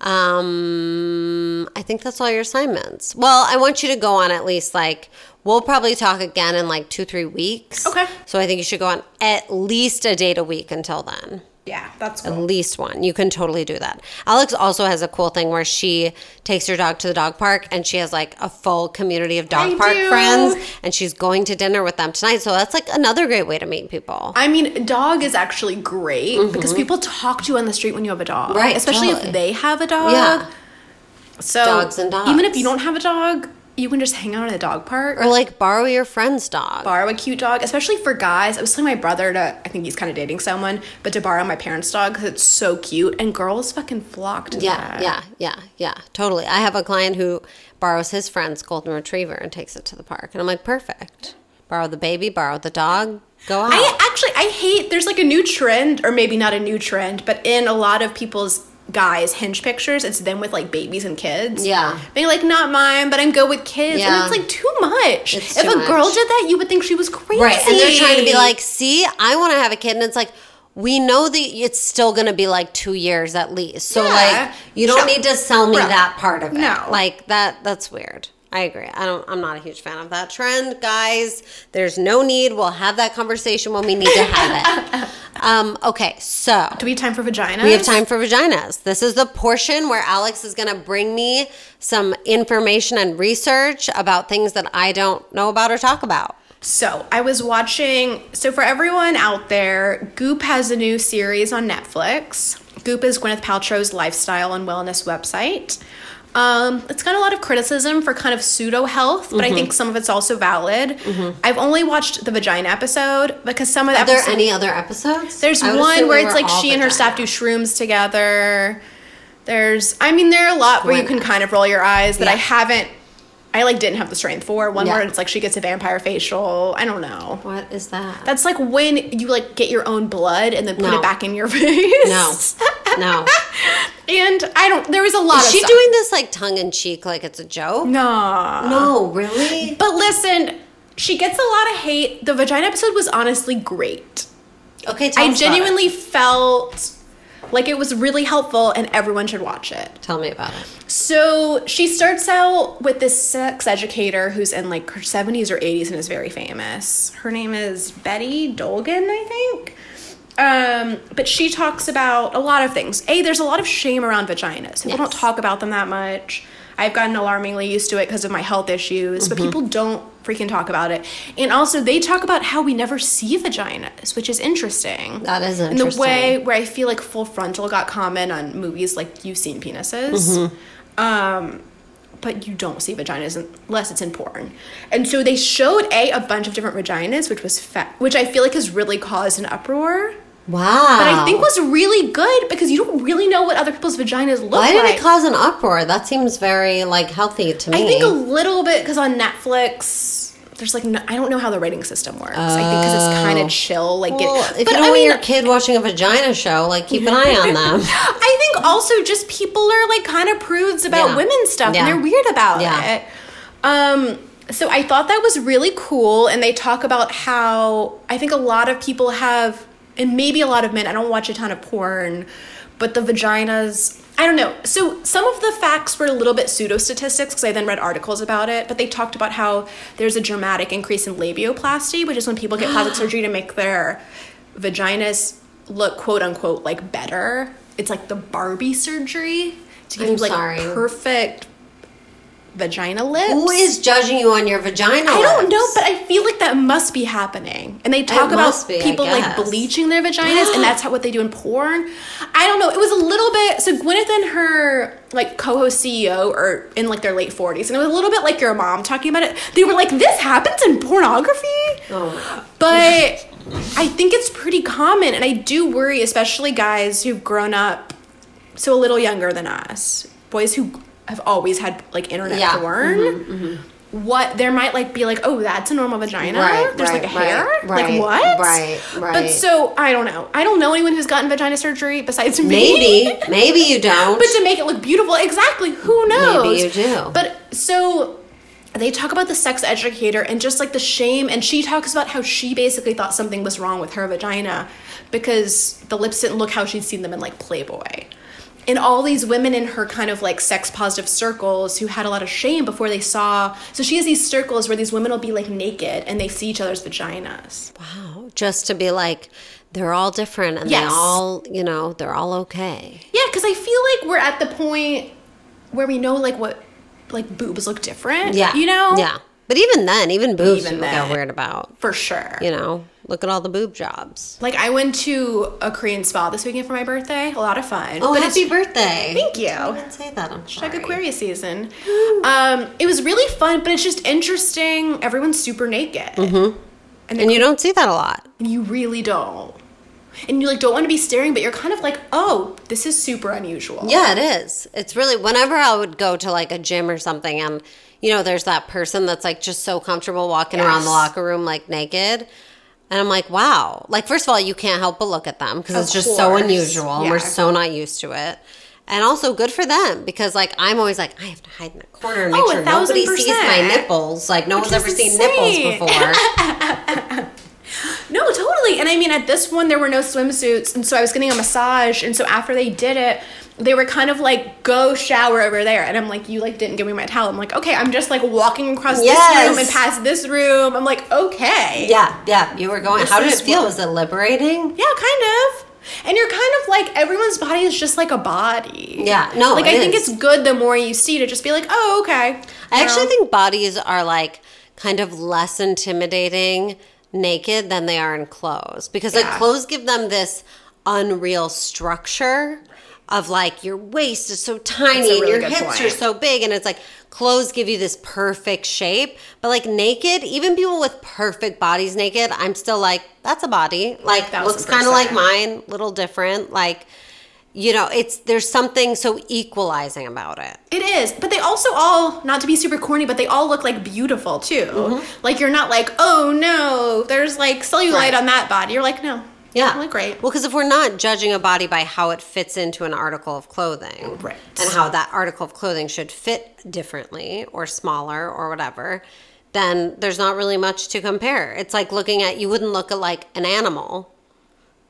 Speaker 1: Um, I think that's all your assignments. Well, I want you to go on at least like, we'll probably talk again in like two, three weeks.
Speaker 2: Okay.
Speaker 1: So I think you should go on at least a date a week until then
Speaker 2: Yeah, that's
Speaker 1: at least one. You can totally do that. Alex also has a cool thing where she takes her dog to the dog park and she has like a full community of dog
Speaker 2: I
Speaker 1: park
Speaker 2: do.
Speaker 1: friends and she's going to dinner with them tonight. So that's like another great way to meet people.
Speaker 2: I mean, dog is actually great because people talk to you on the street when you have a dog.
Speaker 1: Mm-hmm. Right,
Speaker 2: Especially
Speaker 1: totally.
Speaker 2: if they have a dog.
Speaker 1: Yeah.
Speaker 2: So
Speaker 1: Dogs and dogs.
Speaker 2: Even if you don't have a dog, you can just hang out in a dog park.
Speaker 1: Or like borrow your friend's dog.
Speaker 2: borrow a cute dog, especially for guys. I was telling my brother to, I think he's kind of dating someone, but to borrow my parents' dog because it's so cute, and girls fucking flock to
Speaker 1: yeah,
Speaker 2: that.
Speaker 1: yeah, yeah, yeah, totally. I have a client who borrows his friend's golden retriever and takes it to the park. And I'm like, perfect. Borrow the baby, borrow the dog, go out.
Speaker 2: I actually, I hate, there's like a new trend, or maybe not a new trend, but in a lot of people's guys hinge pictures, it's them with like babies and kids.
Speaker 1: Yeah.
Speaker 2: Being like, not mine, but I'm good with kids.
Speaker 1: Yeah.
Speaker 2: And it's like too much.
Speaker 1: It's
Speaker 2: if
Speaker 1: too
Speaker 2: a girl did that, you would think she was crazy.
Speaker 1: Right. And they're trying to be like, see, I want to have a kid. And it's like, we know that it's still going to be like two years at least. So,
Speaker 2: Yeah.
Speaker 1: like, you don't need to sell me
Speaker 2: Bro.
Speaker 1: that part of it.
Speaker 2: No.
Speaker 1: Like, that, that's weird. I agree. I don't. I'm not a huge fan of that trend, guys. There's no need. We'll have that conversation when we need to have it. um, okay, so
Speaker 2: Do we have time for vaginas?
Speaker 1: we have time for vaginas. This is the portion where Alex is going to bring me some information and research about things that I don't know about or talk about.
Speaker 2: So I was watching. So for everyone out there, Goop has a new series on Netflix. Goop is Gwyneth Paltrow's lifestyle and wellness website. Um, it's got a lot of criticism for kind of pseudo health, but
Speaker 1: Mm-hmm.
Speaker 2: I think some of it's also valid. I've only watched the vagina episode because some of the
Speaker 1: Are there any other episodes?
Speaker 2: There's one where it's like she and her staff do shrooms together. There's, I mean, there are a lot where you can kind of roll your eyes that I haven't. I like didn't have the strength for one
Speaker 1: Yeah.
Speaker 2: where it's like she gets a vampire facial. I don't know.
Speaker 1: What is that?
Speaker 2: That's like when you like get your own blood and then put
Speaker 1: No.
Speaker 2: it back in your face.
Speaker 1: No. No.
Speaker 2: and I don't. There was a lot
Speaker 1: Is
Speaker 2: of.
Speaker 1: she
Speaker 2: stuff.
Speaker 1: doing this like tongue in cheek, like it's a joke?
Speaker 2: No.
Speaker 1: No, really?
Speaker 2: But listen, she gets a lot of hate. The vagina episode was honestly great.
Speaker 1: Okay, tell
Speaker 2: I
Speaker 1: us about it.
Speaker 2: genuinely felt like it was really helpful and everyone should watch it.
Speaker 1: tell me about it.
Speaker 2: So she starts out with this sex educator who's in like her 70s or 80s and is very famous. Her name is Betty Dodson, I think. Um, but she talks about a lot of things. A, there's a lot of shame around vaginas. People don't talk about them that much. I've gotten alarmingly used to it because of my health issues,
Speaker 1: Mm-hmm.
Speaker 2: but people don't freaking talk about it. And also, they talk about how we never see vaginas, which is interesting.
Speaker 1: That is
Speaker 2: In the way where I feel like full frontal got comment on movies like you've seen penises.
Speaker 1: Mm-hmm.
Speaker 2: Um, but you don't see vaginas unless it's in porn. And so they showed a a bunch of different vaginas, which was fa- which I feel like has really caused an uproar.
Speaker 1: Wow.
Speaker 2: But I think was really good because you don't really know what other people's vaginas look like.
Speaker 1: Why did
Speaker 2: like.
Speaker 1: it cause an uproar? That seems very like healthy to me.
Speaker 2: I think a little bit because on Netflix, there's like no, I don't know how the rating system works. I think because it's kind of chill, like
Speaker 1: Oh. well, if
Speaker 2: but
Speaker 1: you don't
Speaker 2: I
Speaker 1: want
Speaker 2: mean,
Speaker 1: your kid watching a vagina show, like keep an eye on them.
Speaker 2: I think also just people are like kind of prudes about
Speaker 1: Yeah.
Speaker 2: women's stuff
Speaker 1: Yeah.
Speaker 2: and they're weird about
Speaker 1: Yeah.
Speaker 2: it. Um, so I thought that was really cool, and they talk about how I think a lot of people have, and maybe a lot of men. I don't watch a ton of porn, but the vaginas. I don't know. So some of the facts were a little bit pseudo statistics because I then read articles about it. But they talked about how there's a dramatic increase in labiaplasty, which is when people get plastic surgery to make their vaginas look quote unquote like better. It's like the Barbie surgery to give
Speaker 1: I'm
Speaker 2: you like
Speaker 1: sorry.
Speaker 2: perfect vagina lips.
Speaker 1: Who is judging you on your vagina?
Speaker 2: I don't know, but I feel like that must be happening. And they talk about
Speaker 1: be,
Speaker 2: people like bleaching their vaginas, and that's how what they do in porn. I don't know. It was a little bit. So Gwyneth and her like co-host CEO are in like their late forties, and it was a little bit like your mom talking about it. They were like, "This happens in pornography,"
Speaker 1: Oh
Speaker 2: but I think it's pretty common, and I do worry, especially guys who've grown up so a little younger than us, boys who have always had like internet
Speaker 1: Yeah. Mm-hmm,
Speaker 2: porn. What there might like be like, oh, that's a normal vagina.
Speaker 1: Right,
Speaker 2: There's like a
Speaker 1: right,
Speaker 2: hair.
Speaker 1: right,
Speaker 2: like what?
Speaker 1: right, right But
Speaker 2: so I don't know. I don't know anyone who's gotten vagina surgery besides me.
Speaker 1: Maybe, maybe you don't.
Speaker 2: But to make it look beautiful, exactly. Who knows?
Speaker 1: Maybe you do.
Speaker 2: But so they talk about the sex educator and just like the shame, and she talks about how she basically thought something was wrong with her vagina because the lips didn't look how she'd seen them in like Playboy. And all these women in her kind of like sex positive circles who had a lot of shame before they saw. So she has these circles where these women will be like naked and they see each other's vaginas.
Speaker 1: wow, just to be like, they're all different and
Speaker 2: Yes.
Speaker 1: they all, you know, they're all okay.
Speaker 2: Yeah, because I feel like we're at the point where we know like what like boobs look different.
Speaker 1: Yeah,
Speaker 2: You know?
Speaker 1: Yeah, but even then, even boobs
Speaker 2: Even
Speaker 1: people
Speaker 2: then.
Speaker 1: get weird about.
Speaker 2: For sure.
Speaker 1: You know, look at all the boob jobs.
Speaker 2: Like I went to a Korean spa this weekend for my birthday. A lot of fun.
Speaker 1: Oh,
Speaker 2: But
Speaker 1: happy birthday!
Speaker 2: Thank you.
Speaker 1: I didn't say that. I'm sorry.
Speaker 2: like Aquarius season. Um, it was really fun, but it's just interesting. Everyone's super naked. Mm-hmm. And,
Speaker 1: and you don't see that a lot.
Speaker 2: and you really don't. And you like don't want to be staring, but you're kind of like, oh, this is super unusual.
Speaker 1: Yeah, it is. It's really whenever I would go to like a gym or something, and you know, there's that person that's like just so comfortable walking around the locker room like naked. And I'm like, wow. Like, first of all, you can't help but look at them because it's just so
Speaker 2: course.
Speaker 1: unusual and we're so not used to it. And also good for them because like I'm always like I have to hide in the corner and make
Speaker 2: Oh,
Speaker 1: sure nobody sees my nipples. Like no one's
Speaker 2: is
Speaker 1: ever seen nipples before.
Speaker 2: No, totally. And I mean, at this one, there were no swimsuits. And so I was getting a massage. And so after they did it, they were kind of like, go shower over there. And I'm like, you like didn't give me my towel. I'm like, okay, I'm just like walking across
Speaker 1: Yes.
Speaker 2: this room and past this room. I'm like, okay.
Speaker 1: yeah, yeah. You were going.
Speaker 2: This
Speaker 1: How did it feel?
Speaker 2: what-
Speaker 1: Was it liberating?
Speaker 2: Yeah, kind of. And you're kind of like everyone's body is just like a body.
Speaker 1: Yeah, no,
Speaker 2: Like I think it's good the more you see to just be like, oh, okay.
Speaker 1: I actually think bodies are like kind of less intimidating naked than they are in clothes because like clothes give them this unreal structure of like your waist is so tiny
Speaker 2: a
Speaker 1: and your hips are so big and it's like clothes give you this perfect shape but like naked even people with perfect bodies naked i'm still like that's a body like
Speaker 2: Thousand
Speaker 1: looks kind of like mine little different like you know it's there's something so equalizing about it
Speaker 2: It is, but they also all, not to be super corny, but they all look like beautiful too.
Speaker 1: Mm-hmm.
Speaker 2: Like you're not like, oh no, there's like cellulite
Speaker 1: Right.
Speaker 2: on that body. You're like, no,
Speaker 1: Yeah.
Speaker 2: look great.
Speaker 1: Well, because if we're not judging a body by how it fits into an article of clothing,
Speaker 2: Right.
Speaker 1: and how that article of clothing should fit differently or smaller or whatever, then there's not really much to compare. It's like looking at you wouldn't look at like an animal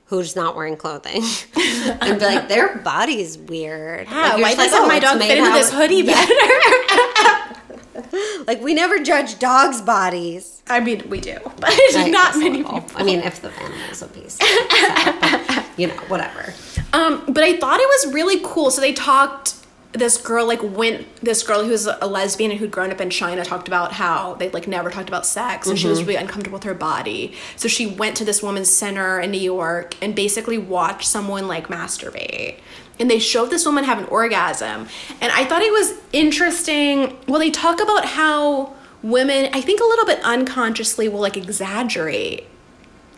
Speaker 1: who's not wearing clothing and be like their body's weird.
Speaker 2: Yeah,
Speaker 1: like,
Speaker 2: why doesn't
Speaker 1: "Oh,
Speaker 2: my dog fit into this hoodie better?
Speaker 1: Like we never judge dogs' bodies.
Speaker 2: I mean, we do, but
Speaker 1: Right,
Speaker 2: not many
Speaker 1: awful.
Speaker 2: people.
Speaker 1: I mean, if the animal's obese, but, you know, whatever.
Speaker 2: Um, but I thought it was really cool. So they talked. This girl like went. This girl who was a lesbian and who'd grown up in China talked about how they like never talked about sex, and she was really uncomfortable with her body. So she went to this woman's center in New York and basically watched someone like masturbate. And they showed this woman have an orgasm, and I thought it was interesting. Well, they talk about how women, I think, a little bit unconsciously will like exaggerate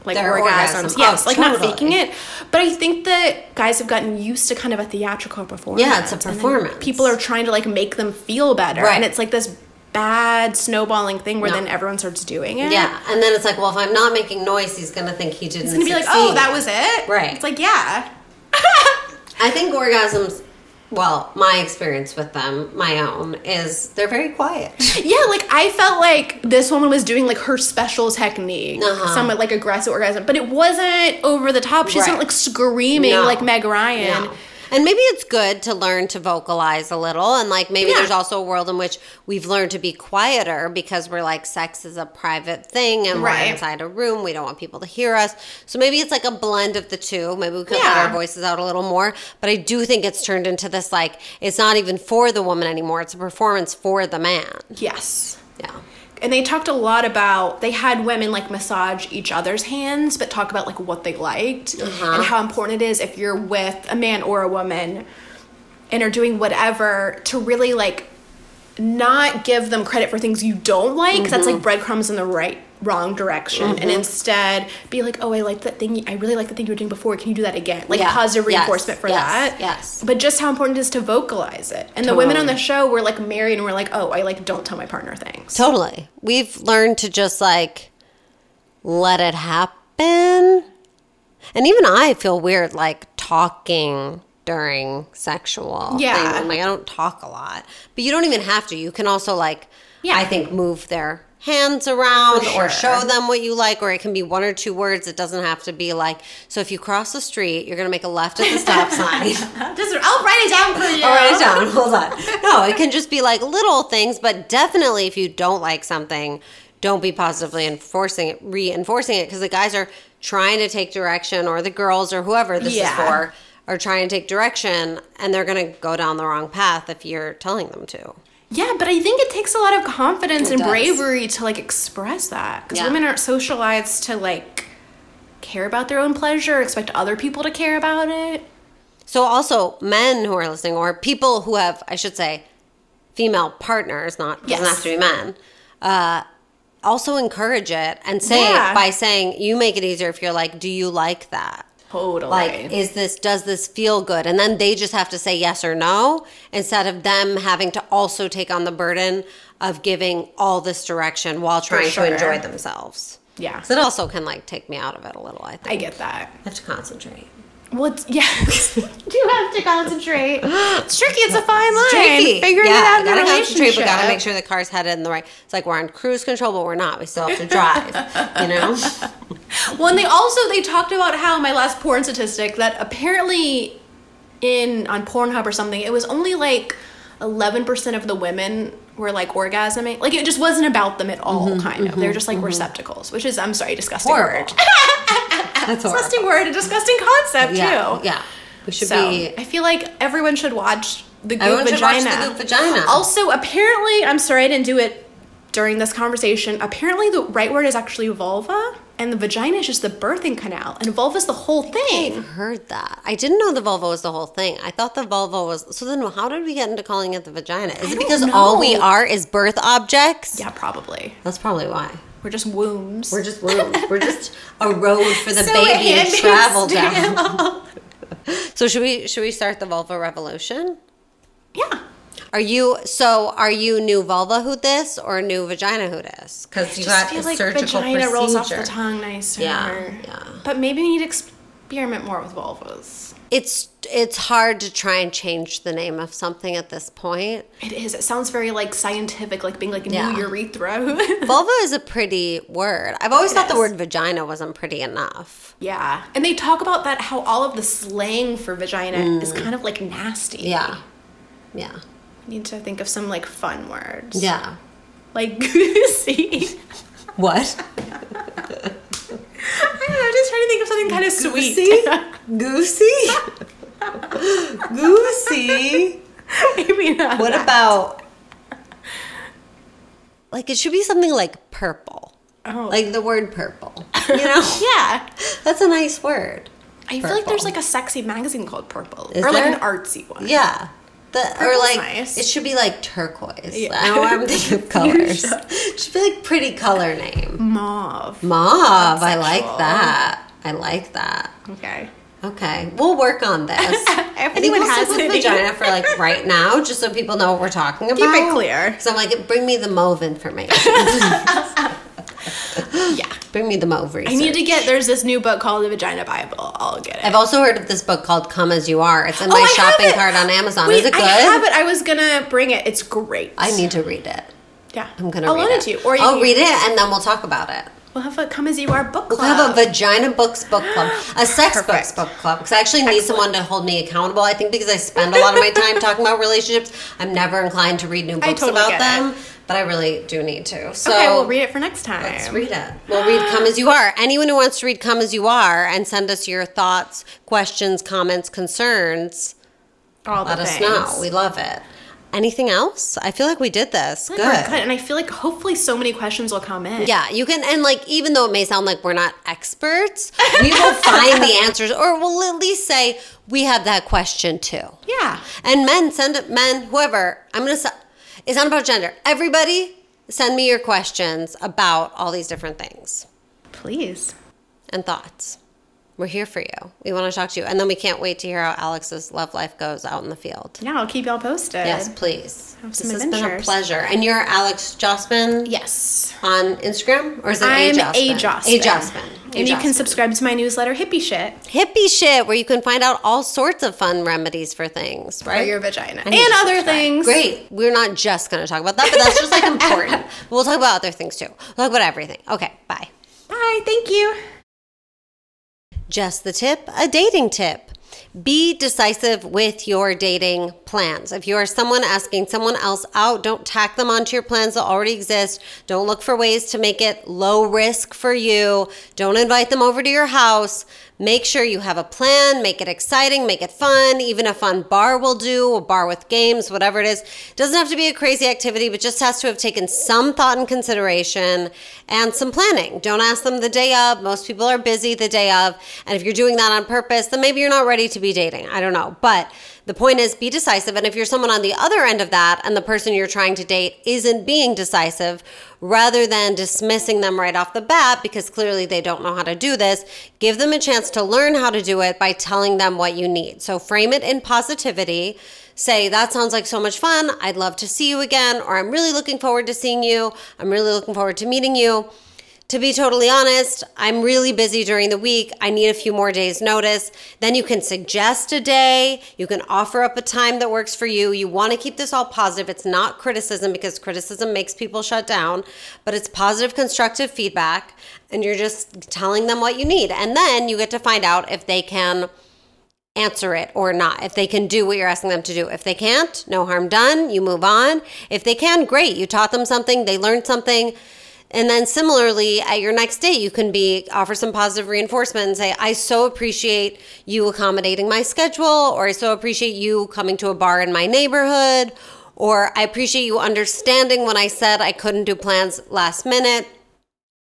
Speaker 2: like
Speaker 1: Their
Speaker 2: orgasms.
Speaker 1: orgasm.
Speaker 2: Yes,
Speaker 1: Oh,
Speaker 2: like not
Speaker 1: totally.
Speaker 2: faking it. But I think that guys have gotten used to kind of a theatrical performance.
Speaker 1: Yeah, it's a performance.
Speaker 2: people are trying to like make them feel better.
Speaker 1: Right.
Speaker 2: And it's like this bad snowballing thing where
Speaker 1: No.
Speaker 2: then everyone starts doing it.
Speaker 1: Yeah, and then it's like, well, if I'm not making noise, he's gonna think he didn't.
Speaker 2: It's gonna be like, oh, that was it?
Speaker 1: Right.
Speaker 2: It's like, yeah.
Speaker 1: I think orgasms. Well, my experience with them, my own, is they're very quiet.
Speaker 2: Yeah, like I felt like this woman was doing like her special technique,
Speaker 1: Uh-huh.
Speaker 2: some like aggressive orgasm, but it wasn't over the top. She's
Speaker 1: Right.
Speaker 2: not like screaming
Speaker 1: No.
Speaker 2: like Meg Ryan.
Speaker 1: No. And maybe it's good to learn to vocalize a little. And like maybe
Speaker 2: Yeah.
Speaker 1: there's also a world in which we've learned to be quieter because we're like, sex is a private thing and
Speaker 2: Right.
Speaker 1: we're inside a room. We don't want people to hear us. So maybe it's like a blend of the two. Maybe we could let our voices out a little more. But I do think it's turned into this like, it's not even for the woman anymore, it's a performance for the man.
Speaker 2: Yes.
Speaker 1: Yeah.
Speaker 2: And they talked a lot about they had women like massage each other's hands but talk about like what they liked
Speaker 1: Uh-huh.
Speaker 2: and how important it is if you're with a man or a woman and are doing whatever to really like not give them credit for things you don't like 'cause that's
Speaker 1: Mm-hmm.
Speaker 2: like breadcrumbs in the right wrong direction and mm-hmm. instead be like oh i like that thing i really like the thing you were doing before can you do that again like
Speaker 1: Yeah.
Speaker 2: positive
Speaker 1: Yes.
Speaker 2: reinforcement for
Speaker 1: Yes.
Speaker 2: that
Speaker 1: Yes.
Speaker 2: but just how important it is to vocalize it and the women on the show were like married and were like oh i like don't tell my partner things
Speaker 1: Totally. We've learned to just like let it happen. And even I feel weird like talking during sexual
Speaker 2: Yeah.
Speaker 1: things. I'm like I don't talk a lot. But you don't even have to. You can also like
Speaker 2: Yeah.
Speaker 1: I think move their hands around
Speaker 2: For
Speaker 1: or show them what you like or it can be one or two words. It doesn't have to be like so if you cross the street, you're gonna make a left at the stop sign.
Speaker 2: Just I'll write it down for you.
Speaker 1: I'll write it down. Hold on. No, it can just be like little things, but definitely if you don't like something, don't be positively enforcing it, reinforcing it, because the guys are trying to take direction, or the girls, or whoever this
Speaker 2: Yeah.
Speaker 1: is for, are trying to take direction, and they're gonna go down the wrong path if you're telling them to.
Speaker 2: Yeah, but I think it takes a lot of confidence
Speaker 1: It
Speaker 2: and
Speaker 1: does.
Speaker 2: bravery to like express that because
Speaker 1: Yeah.
Speaker 2: women aren't socialized to like care about their own pleasure, expect other people to care about it.
Speaker 1: So also men who are listening, or people who have, I should say, female partners, not doesn't have to be men. Uh, also encourage it and say
Speaker 2: Yeah.
Speaker 1: it by saying you make it easier if you're like, do you like that?
Speaker 2: Totally.
Speaker 1: Like, is this does this feel good? And then they just have to say yes or no instead of them having to also take on the burden of giving all this direction while trying
Speaker 2: sure.
Speaker 1: to enjoy themselves.
Speaker 2: yeah,
Speaker 1: So it also can like take me out of it a little. I think
Speaker 2: I get that.
Speaker 1: I have to concentrate.
Speaker 2: Well, yeah. you have to concentrate. It's tricky. It's a fine line.
Speaker 1: tricky.
Speaker 2: Figuring
Speaker 1: yeah,
Speaker 2: it out
Speaker 1: gotta concentrate, but gotta make sure the car's headed in the right. It's like we're on cruise control, but we're not. We still have to drive. you know.
Speaker 2: Well, and they also they talked about how my last porn statistic that apparently in on Pornhub or something, it was only like eleven percent of the women were like orgasming. Like it just wasn't about them at all.
Speaker 1: Mm-hmm,
Speaker 2: kind of, they're just like receptacles, which is I'm sorry, disgusting
Speaker 1: Horrible.
Speaker 2: word.
Speaker 1: That's a
Speaker 2: disgusting word, a disgusting concept
Speaker 1: Yeah,
Speaker 2: too.
Speaker 1: yeah. We should
Speaker 2: So
Speaker 1: be.
Speaker 2: I feel like everyone should watch the Goop
Speaker 1: Everyone should watch
Speaker 2: Vagina.
Speaker 1: the Goop Vagina.
Speaker 2: Also, apparently, I'm sorry I didn't do it during this conversation. Apparently, the right word is actually vulva, and the vagina is just the birthing canal, and vulva is the whole thing.
Speaker 1: I've heard that. I didn't know the vulva was the whole thing. I thought the vulva was. So then, how did we get into calling it the vagina? Is it
Speaker 2: don't
Speaker 1: because all we are is birth objects?
Speaker 2: Yeah, probably.
Speaker 1: That's probably why.
Speaker 2: We're just wombs.
Speaker 1: We're just wombs. We're just a road for the
Speaker 2: So
Speaker 1: baby to travel down. So should we should we start the vulva revolution?
Speaker 2: Yeah.
Speaker 1: Are you so? Are you new vulva who this or new vagina who this? Because you got
Speaker 2: feel
Speaker 1: a
Speaker 2: like
Speaker 1: surgical
Speaker 2: vagina
Speaker 1: procedure.
Speaker 2: rolls off the tongue nicer.
Speaker 1: Yeah, yeah.
Speaker 2: But maybe we need to experiment more with vulvas.
Speaker 1: It's it's hard to try and change the name of something at this point.
Speaker 2: It is. It sounds very like scientific, like being like
Speaker 1: Yeah.
Speaker 2: new urethra.
Speaker 1: Vulva is a pretty word. I've always
Speaker 2: It
Speaker 1: thought the word vagina wasn't pretty enough.
Speaker 2: yeah. And they talk about that how all of the slang for vagina is kind of like nasty.
Speaker 1: Mm. Yeah, yeah,
Speaker 2: We need to think of some like fun words.
Speaker 1: yeah.
Speaker 2: Like goosey.
Speaker 1: What?
Speaker 2: I don't know, just trying to think of something kind of sweet.
Speaker 1: Goosey? Goosey?
Speaker 2: Maybe not.
Speaker 1: What
Speaker 2: that.
Speaker 1: about like it should be something like purple.
Speaker 2: Oh.
Speaker 1: Like the word purple. You know?
Speaker 2: Yeah.
Speaker 1: That's a nice word.
Speaker 2: I feel like there's like a sexy magazine called Purple.
Speaker 1: Is
Speaker 2: or like
Speaker 1: there?
Speaker 2: an artsy one.
Speaker 1: Yeah. The, or like
Speaker 2: nice.
Speaker 1: it should be like turquoise.
Speaker 2: Yeah.
Speaker 1: Know I'm thinking of colors. It should be like pretty color name.
Speaker 2: Mauve.
Speaker 1: Mauve. I like that. I like that.
Speaker 2: Okay.
Speaker 1: Okay, we'll work on this. I think
Speaker 2: anyone
Speaker 1: we'll
Speaker 2: has
Speaker 1: stick with vagina for like right now, just so people know what we're talking about.
Speaker 2: Keep it clear.
Speaker 1: So I'm like, bring me the mauve information.
Speaker 2: Yeah.
Speaker 1: bring me the research.
Speaker 2: I need to get there's this new book called The Vagina Bible. I'll get it.
Speaker 1: I've also heard of this book called "Come as You Are." It's in
Speaker 2: Oh,
Speaker 1: my
Speaker 2: I
Speaker 1: shopping cart on Amazon.
Speaker 2: Wait,
Speaker 1: Is it good?
Speaker 2: I have it. I was gonna bring it. It's great.
Speaker 1: I need to read it.
Speaker 2: Yeah.
Speaker 1: I'm gonna
Speaker 2: I'll
Speaker 1: read it.
Speaker 2: it to you. Or you
Speaker 1: I'll read it and then we'll talk about it.
Speaker 2: We'll have a Come As You Are book club.
Speaker 1: We'll have a vagina books book club, a sex books book club. Because I actually need someone to hold me accountable. I think because I spend a lot of my time talking about relationships, I'm never inclined to read new books
Speaker 2: totally
Speaker 1: about them. But I really do need to. So
Speaker 2: okay, we'll read it for next time.
Speaker 1: Let's read it. We'll read Come As You Are. Anyone who wants to read Come As You Are and send us your thoughts, questions, comments, concerns,
Speaker 2: All the
Speaker 1: let us
Speaker 2: things.
Speaker 1: know. We love it. Anything else? I feel like we did this.
Speaker 2: Oh we're
Speaker 1: Good.
Speaker 2: good. And I feel like hopefully so many questions will come in.
Speaker 1: Yeah, you can, and like, even though it may sound like we're not experts, we will find the answers, or we'll at least say we have that question too.
Speaker 2: Yeah.
Speaker 1: And men, send it, men, whoever. I'm gonna. se- It's not about gender. Everybody, send me your questions about all these different things
Speaker 2: Please.
Speaker 1: and thoughts. We're here for you. We want to talk to you, and then we can't wait to hear how Alex's love life goes out in the field.
Speaker 2: Yeah, I'll keep y'all posted.
Speaker 1: Yes, please.
Speaker 2: Have
Speaker 1: This
Speaker 2: some
Speaker 1: has been a pleasure. And you're Alex Jospin
Speaker 2: Yes.
Speaker 1: on Instagram, or is it
Speaker 2: I'm
Speaker 1: A
Speaker 2: a
Speaker 1: Jospin?
Speaker 2: Jospin.
Speaker 1: A Jospin. A
Speaker 2: And you can subscribe to my newsletter, Hippie Shit,
Speaker 1: hippie shit where you can find out all sorts of fun remedies for things,
Speaker 2: for
Speaker 1: right?
Speaker 2: your vagina. And other
Speaker 1: subscribe.
Speaker 2: things.
Speaker 1: Great. We're not just going to talk about that, but that's just like important. We'll talk about other things too. We'll talk about everything. Okay, bye.
Speaker 2: Bye. Thank you.
Speaker 1: Just the tip, a dating tip. Be decisive with your dating plans. If you are someone asking someone else out, don't tack them onto your plans that already exist. Don't look for ways to make it low risk for you. Don't invite them over to your house. Make sure you have a plan, make it exciting, make it fun. Even a fun bar will do, a bar with games, whatever it is. Doesn't have to be a crazy activity, but just has to have taken some thought and consideration and some planning. Don't ask them the day of. Most people are busy the day of. And if you're doing that on purpose, then maybe you're not ready to be dating. I don't know. But the point is be decisive. And if you're someone on the other end of that and the person you're trying to date isn't being decisive, rather than dismissing them right off the bat because clearly they don't know how to do this, give them a chance to learn how to do it by telling them what you need. So frame it in positivity. Say, that sounds like so much fun. I'd love to see you again. Or I'm really looking forward to seeing you. I'm really looking forward to meeting you to be totally honest, I'm really busy during the week. I need a few more days' notice. Then you can suggest a day. You can offer up a time that works for you. You want to keep this all positive. It's not criticism because criticism makes people shut down, but it's positive, constructive feedback. And you're just telling them what you need. And then you get to find out if they can answer it or not. If they can do what you're asking them to do. If they can't, no harm done. You move on. If they can, great. You taught them something, they learned something and then similarly, at your next date, you can be offer some positive reinforcement and say, I so appreciate you accommodating my schedule, or I so appreciate you coming to a bar in my neighborhood, or I appreciate you understanding when I said I couldn't do plans last minute.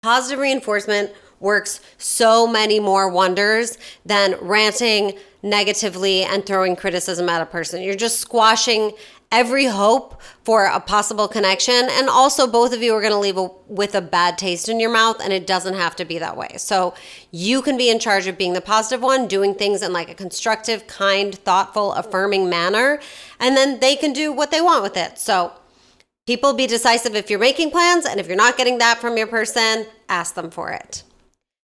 Speaker 1: Positive reinforcement works so many more wonders than ranting negatively and throwing criticism at a person. You're just squashing every hope for a possible connection. And also, both of you are going to leave a, with a bad taste in your mouth, and it doesn't have to be that way. So, you can be in charge of being the positive one, doing things in like a constructive, kind, thoughtful, affirming manner, and then they can do what they want with it. So, people be decisive if you're making plans, and if you're not getting that from your person, ask them for it.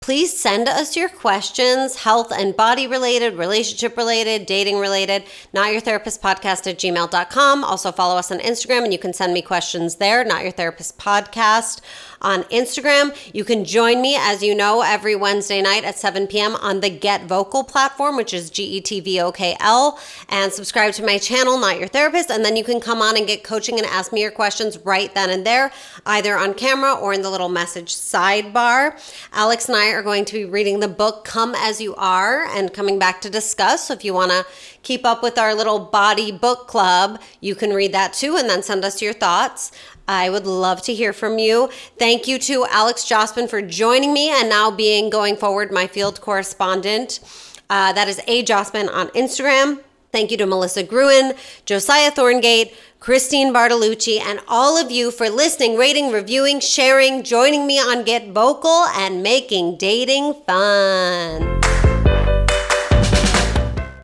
Speaker 1: Please send us your questions, health and body related, relationship related, dating related, not your therapist podcast at gmail.com. Also follow us on Instagram and you can send me questions there, not your therapist podcast on Instagram. You can join me, as you know, every Wednesday night at 7 p.m. on the Get Vokl platform, which is G E T V O K L, and subscribe to my channel, Not Your Therapist. And then you can come on and get coaching and ask me your questions right then and there, either on camera or in the little message sidebar. Alex and I are going to be reading the book Come As You Are and coming back to discuss. So if you want to keep up with our little body book club, you can read that too and then send us your thoughts. I would love to hear from you. Thank you to Alex Jospin for joining me and now being going forward my field correspondent. Uh, that is A Jospin on Instagram. Thank you to Melissa Gruen, Josiah Thorngate, Christine Bartolucci, and all of you for listening, rating, reviewing, sharing, joining me on Get Vokl, and making dating fun.